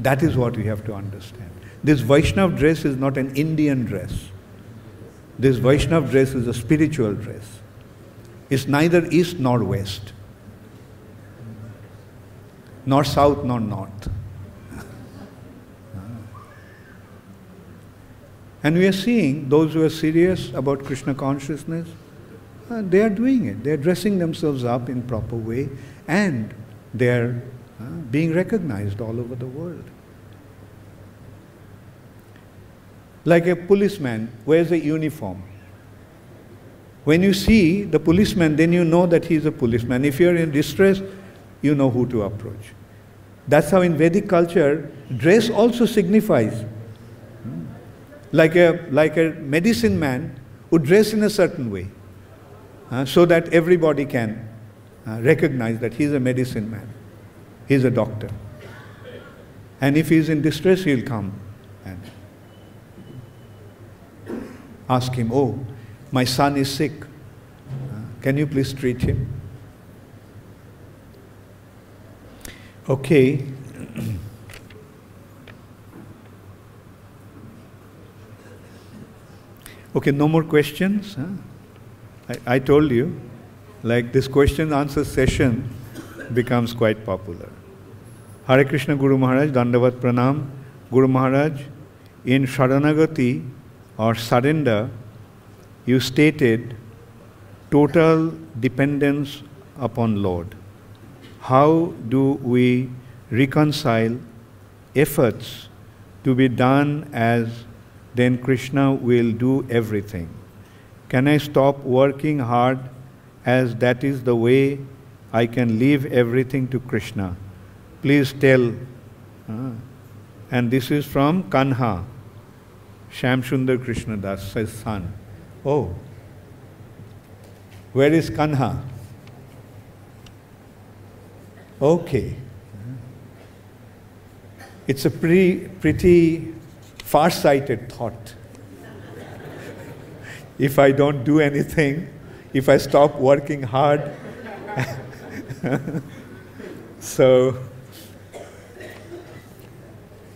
That is what we have to understand. This Vaishnav dress is not an Indian dress. This Vaishnav dress is a spiritual dress. It's neither east nor west, nor south nor north. *laughs* And we are seeing those who are serious about Krishna consciousness, uh, they are doing it. They are dressing themselves up in proper way and they're uh, being recognized all over the world. Like a policeman wears a uniform. When you see the policeman, then you know that he's a policeman. If you're in distress, you know who to approach. That's how in Vedic culture, dress also signifies. Like a, like a medicine man would dress in a certain way uh, so that everybody can uh, recognize that he's a medicine man, he's a doctor. And if he's in distress, he'll come and ask him, Oh, my son is sick. Can you please treat him? Okay. okay, no more questions. Huh? I, I told you like this question answer session becomes quite popular. Hare Krishna Guru Maharaj, Dandavat Pranam. Guru Maharaj, in Sharanagati or surrender, you stated total dependence upon Lord. How do we reconcile efforts to be done as then Krishna will do everything? Can I stop working hard as that is the way I can leave everything to Krishna. Please tell. Uh, and this is from Kanha, Shyamsundar Krishna Das, his son. Oh, where is Kanha? Okay. It's a pretty, pretty far sighted thought. if I don't do anything, if I stop working hard, *laughs* so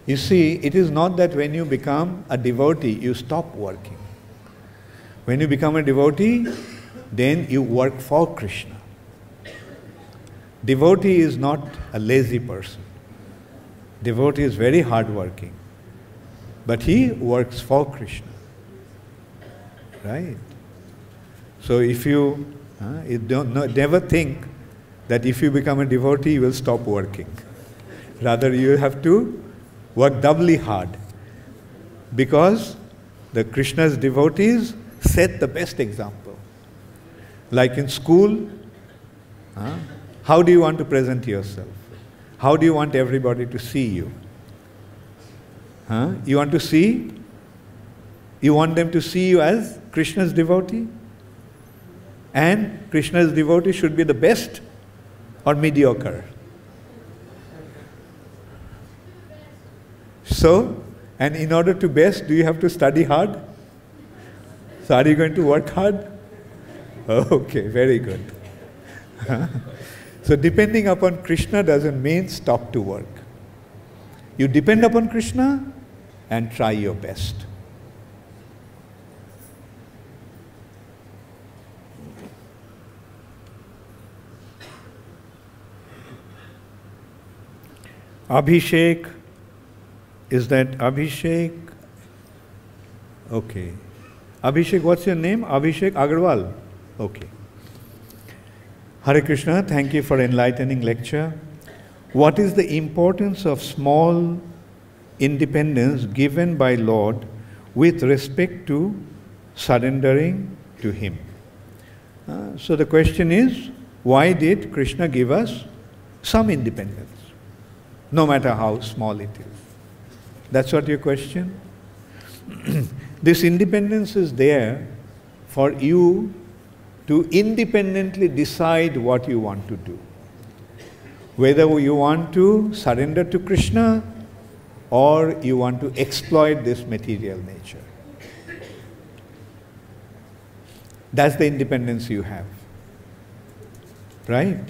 you see, it is not that when you become a devotee, you stop working. When you become a devotee, then you work for Krishna. Devotee is not a lazy person. Devotee is very hardworking. But he works for Krishna. Right? So if you, uh, you don't never think that if you become a devotee, you will stop working. Rather, you have to work doubly hard. Because the Krishna's devotees set the best example. Like in school, uh, how do you want to present yourself? How do you want everybody to see you? Huh? You want to see? You want them to see you as Krishna's devotee? And Krishna's devotee should be the best or mediocre? So, and in order to best, do you have to study hard? So, are you going to work hard? *laughs* Okay, very good. *laughs* so, depending upon Krishna doesn't mean stop to work. You depend upon Krishna and try your best. Abhishek, is that Abhishek? Okay. Abhishek, what's your name? Abhishek Agarwal. Okay. Hare Krishna, thank you for enlightening lecture. What is the importance of small independence given by Lord with respect to surrendering to Him? Uh, so the question is, why did Krishna give us some independence, no matter how small it is? That's what your question? *clears throat* this independence is there for you to independently decide what you want to do. Whether you want to surrender to Krishna or you want to exploit this material nature. That's the independence you have. Right?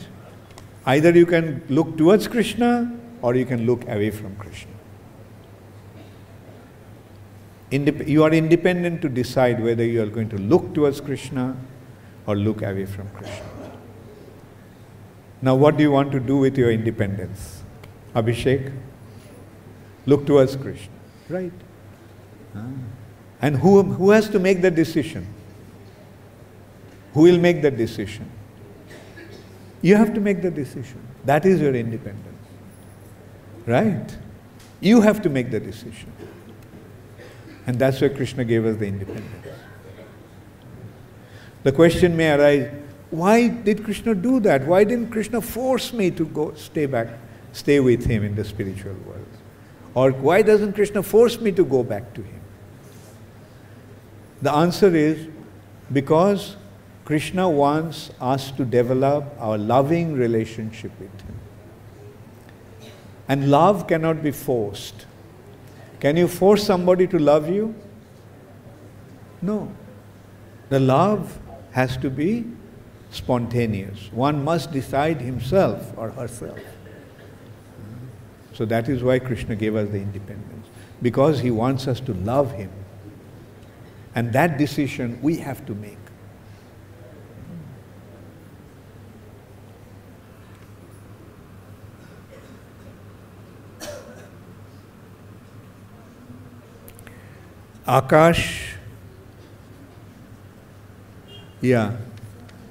Either you can look towards Krishna or you can look away from Krishna. You are independent to decide whether you are going to look towards Krishna or look away from Krishna. Now, what do you want to do with your independence? Abhishek? Look towards Krishna, right? Ah. And who, who has to make the decision? Who will make the decision? You have to make the decision. That is your independence. Right? You have to make the decision. And that's where Krishna gave us the independence. The question may arise why did Krishna do that? Why didn't Krishna force me to go stay back, stay with him in the spiritual world? Or why doesn't Krishna force me to go back to him? The answer is because Krishna wants us to develop our loving relationship with him. And love cannot be forced. Can you force somebody to love you? No. The love has to be spontaneous. One must decide himself or herself. So that is why Krishna gave us the independence. Because he wants us to love him. And that decision we have to make. Akash yeah,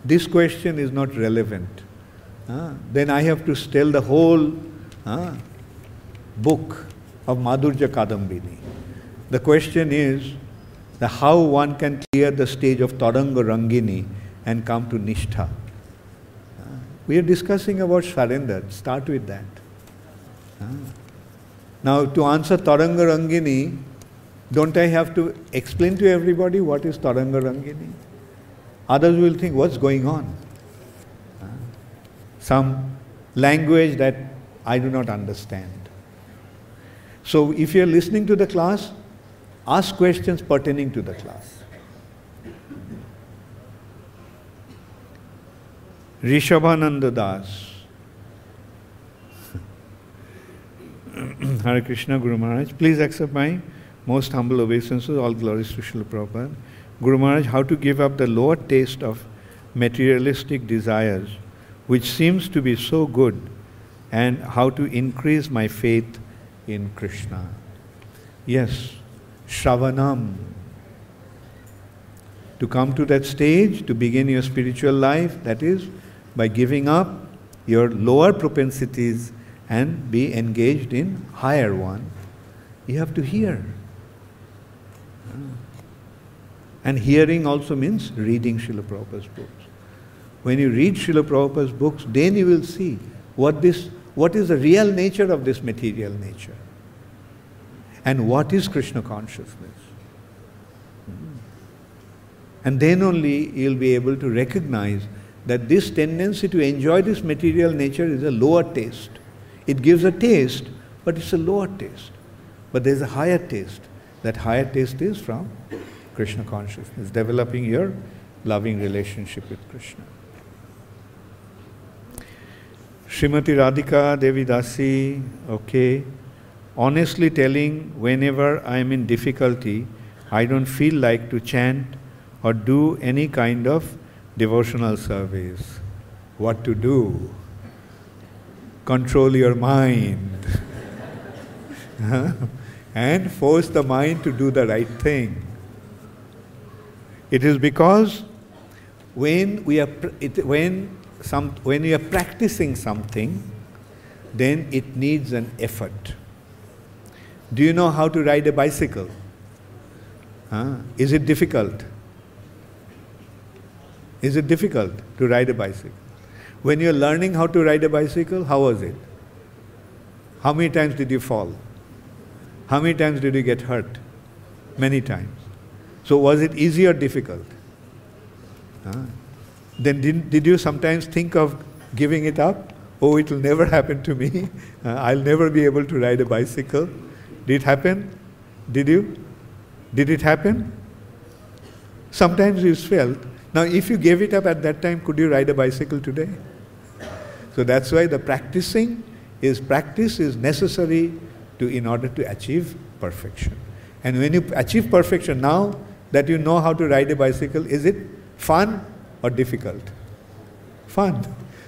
this question is not relevant. Uh, then I have to tell the whole uh, book of Madhurya Kadambini. The question is the how one can clear the stage of Taranga Rangini and come to Nishtha. Uh, we are discussing about surrender. Start with that. Now, to answer Taranga Rangini, don't I have to explain to everybody what is Tarangarangini? Others will think, what's going on? Some language that I do not understand. So if you are listening to the class, ask questions pertaining to the class. Rishabhananda Das. *laughs* Hare Krishna Guru Maharaj, please accept my most humble obeisances, all glories to Srila Prabhupada. Guru Maharaj, how to give up the lower taste of materialistic desires, which seems to be so good, and how to increase my faith in Krishna. Yes, Shravanam. To come to that stage, to begin your spiritual life, that is, by giving up your lower propensities and be engaged in higher one, you have to hear. And hearing also means reading Srila Prabhupada's books. When you read Srila Prabhupada's books, then you will see what, this, what is the real nature of this material nature. And what is Krishna consciousness. And then only you'll be able to recognize that this tendency to enjoy this material nature is a lower taste. It gives a taste, but it's a lower taste. But there's a higher taste. That higher taste is from Krishna consciousness, developing your loving relationship with Krishna. Srimati Radhika Devi Dasi, okay. Honestly telling, whenever I am in difficulty, I don't feel like to chant or do any kind of devotional service. What to do? Control your mind. *laughs* and force the mind to do the right thing. It is because when we are it, when some when we are practicing something, then it needs an effort. Do you know how to ride a bicycle? Huh? Is it difficult? Is it difficult to ride a bicycle? When you're learning how to ride a bicycle, how was it? How many times did you fall? How many times did you get hurt? Many times. So was it easy or difficult? Huh? Then did, did you sometimes think of giving it up? Oh, it will never *laughs* happen to me. *laughs* Uh, I'll never be able to ride a bicycle. Did it happen? Did you? Did it happen? Sometimes you felt now, if you gave it up at that time, could you ride a bicycle today? So that's why the practicing is practice is necessary to in order to achieve perfection. And when you achieve perfection, now that you know how to ride a bicycle, is it fun or difficult? Fun.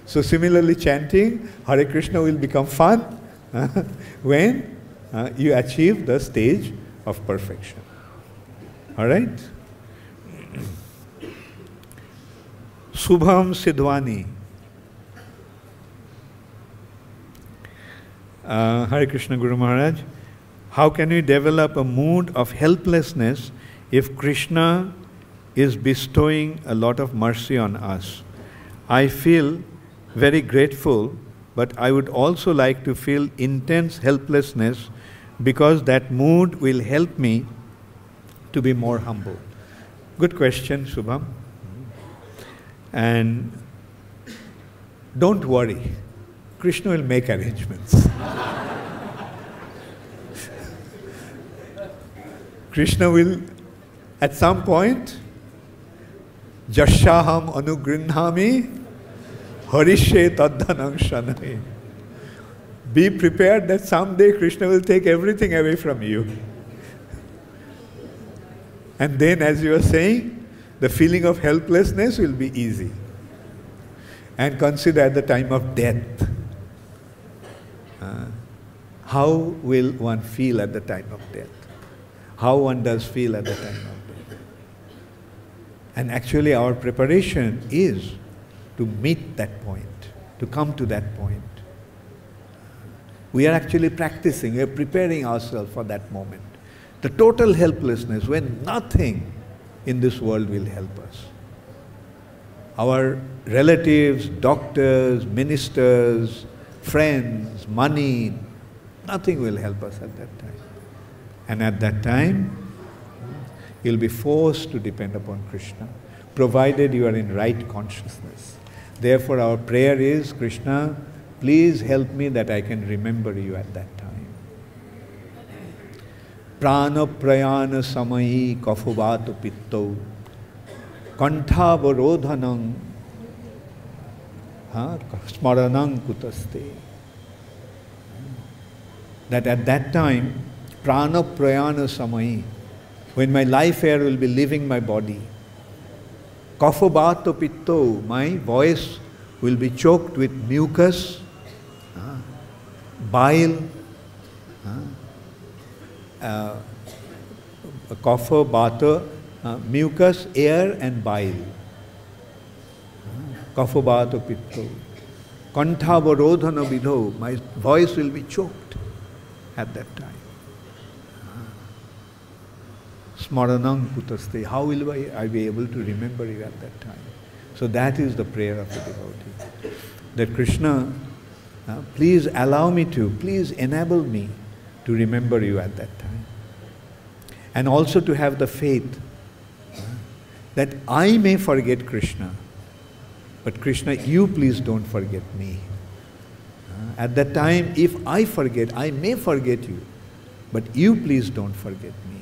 So similarly, chanting Hare Krishna will become fun *laughs* when uh, you achieve the stage of perfection. All right? *clears throat* Subham Sidhwani. Uh, Hare Krishna Guru Maharaj. How can we develop a mood of helplessness if Krishna is bestowing a lot of mercy on us? I feel very grateful, but I would also like to feel intense helplessness because that mood will help me to be more humble. Good question, Subham. And don't worry, Krishna will make arrangements. Krishna will, at some point, Jashaham anugrinhami harishe taddanam shanai. Be prepared that someday Krishna will take everything away from you. And then, as you are saying, the feeling of helplessness will be easy. And consider at the time of death. How will one feel at the time of death? How one does feel at the time of death. And actually, our preparation is to meet that point, to come to that point. We are actually practicing, we are preparing ourselves for that moment. The total helplessness when nothing in this world will help us. Our relatives, doctors, ministers, friends, money, nothing will help us at that time. And at that time, you'll be forced to depend upon Krishna, provided you are in right consciousness. Therefore, our prayer is Krishna, Please help me that I can remember you at that time. Prana prayana samayi kafubatu pitto kantavarodhanam smaranam kutaste. That at that time, prana prayana samayi, when my life air will be leaving my body, kafabato pitto, my voice will be choked with mucus, uh, bile, uh, uh, kapha, bata, uh, mucus, air and bile. Kapha, pitto. Kantha, vidho, my voice will be choked at that time. Smaranam kutaste. How will I, I be able to remember you at that time? So that is the prayer of the devotee. That Krishna, uh, please allow me to, please enable me to remember you at that time. And also to have the faith uh, that I may forget Krishna, but Krishna, you please don't forget me. At that time, if I forget, I may forget you, but you please don't forget me.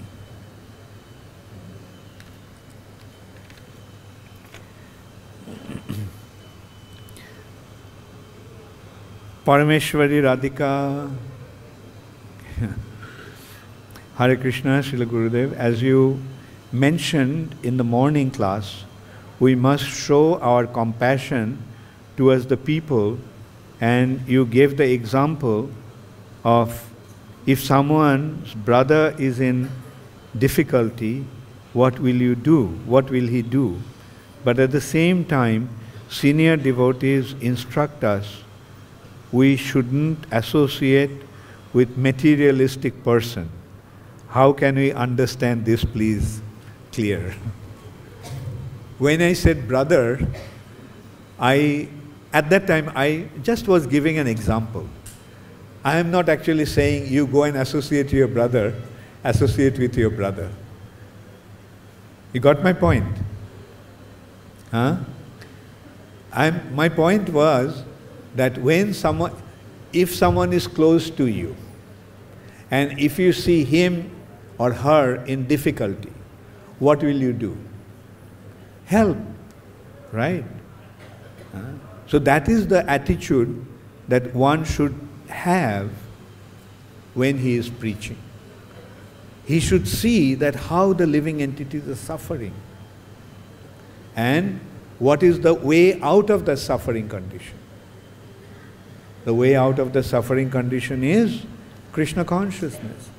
*clears throat* Parameshwari Radhika. *laughs* Hare Krishna, Srila Gurudev. As you mentioned in the morning class, we must show our compassion towards the people, and you gave the example of if someone's brother is in difficulty, what will you do? What will he do? But at the same time, senior devotees instruct us we shouldn't associate with materialistic person. How can we understand this, please? Clear. *laughs* when I said brother, I at that time I just was giving an example. I am not actually saying you go and associate with your brother, associate with your brother. You got my point? Huh? I'm, my point was that when someone, if someone is close to you, and if you see him or her in difficulty, what will you do? Help, right? Uh, so that is the attitude that one should have when he is preaching. He should see that how the living entities are suffering and what is the way out of the suffering condition. The way out of the suffering condition is Krishna consciousness.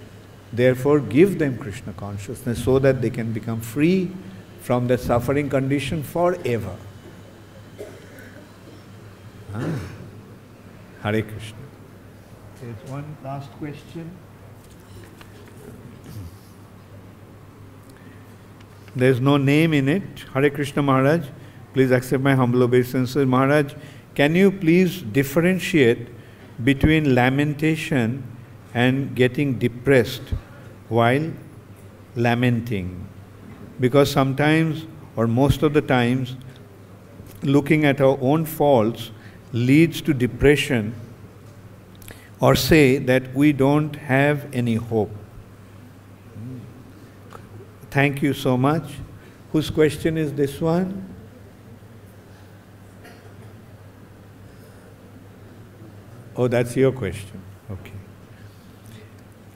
Therefore, give them Krishna consciousness so that they can become free from the suffering condition forever. Hare Krishna. There's one last question. There's no name in it. Hare Krishna Maharaj, please accept my humble obeisances. Maharaj, can you please differentiate between lamentation and getting depressed while lamenting? Because sometimes, or most of the times, looking at our own faults leads to depression or say that we don't have any hope. Thank you so much. Whose question is this one? Oh, that's your question. Okay.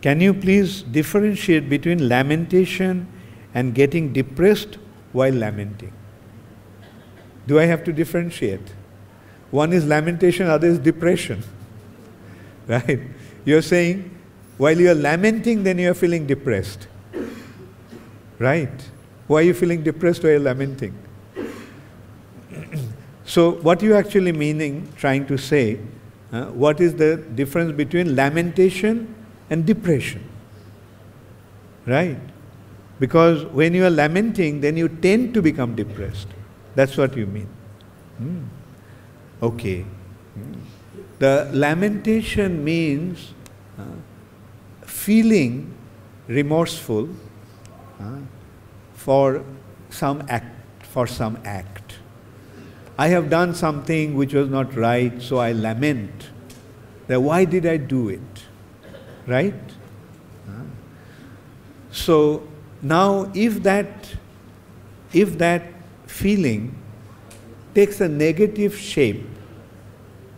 Can you please differentiate between lamentation and getting depressed while lamenting? Do I have to differentiate? One is lamentation, other is depression. *laughs* Right? You're saying while you're lamenting, then you're feeling depressed. Right? Why are you feeling depressed while you're lamenting? *clears throat* so, what you're actually meaning, trying to say, uh, what is the difference between lamentation and depression? Right? Because when you are lamenting, then you tend to become depressed. That's what you mean. Hmm. Okay. The lamentation means uh, feeling remorseful uh, for some act, for some act. I have done something which was not right, so I lament that why did I do it? Right? So now if that if that feeling takes a negative shape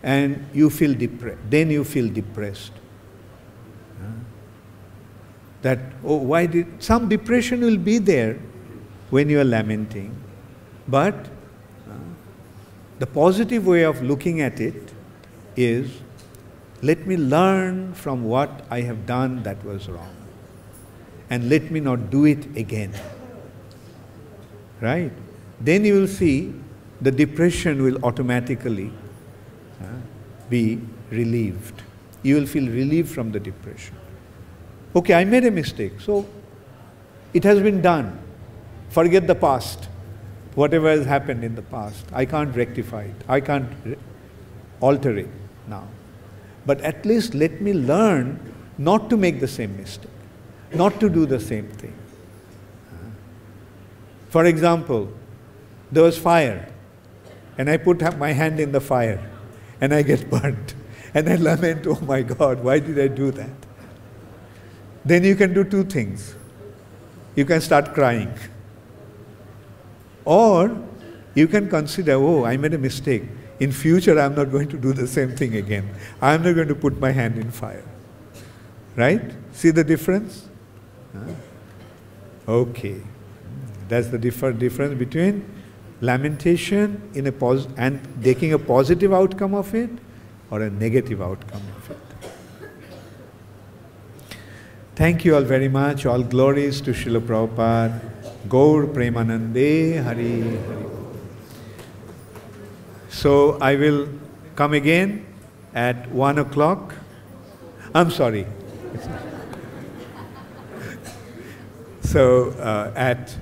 and you feel depressed, then you feel depressed. That, oh, why did, some depression will be there when you are lamenting, but the positive way of looking at it is let me learn from what I have done that was wrong. And let me not do it again. Right? Then you will see the depression will automatically be relieved. You will feel relieved from the depression. Okay, I made a mistake. So it has been done. Forget the past. Whatever has happened in the past, I can't rectify it. I can't alter it now. But at least let me learn not to make the same mistake, not to do the same thing. For example, there was fire, and I put my hand in the fire, and I get burnt. And I lament, oh my God, why did I do that? Then you can do two things. You can start crying. Or you can consider, oh, I made a mistake. In future, I'm not going to do the same thing again. I'm not going to put my hand in fire. Right? See the difference? Okay. That's the differ- difference between lamentation in a pos- and taking a positive outcome of it or a negative outcome of it. Thank you all very much. All glories to Srila Prabhupada. Gaur Premanande Hari Hari. So I will come again at one o'clock. I'm sorry. *laughs* so uh, at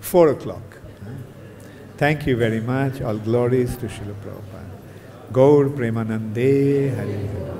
four o'clock. Thank you very much. All glories to Srila Prabhupada. Gaur Premanande Hari. Hari.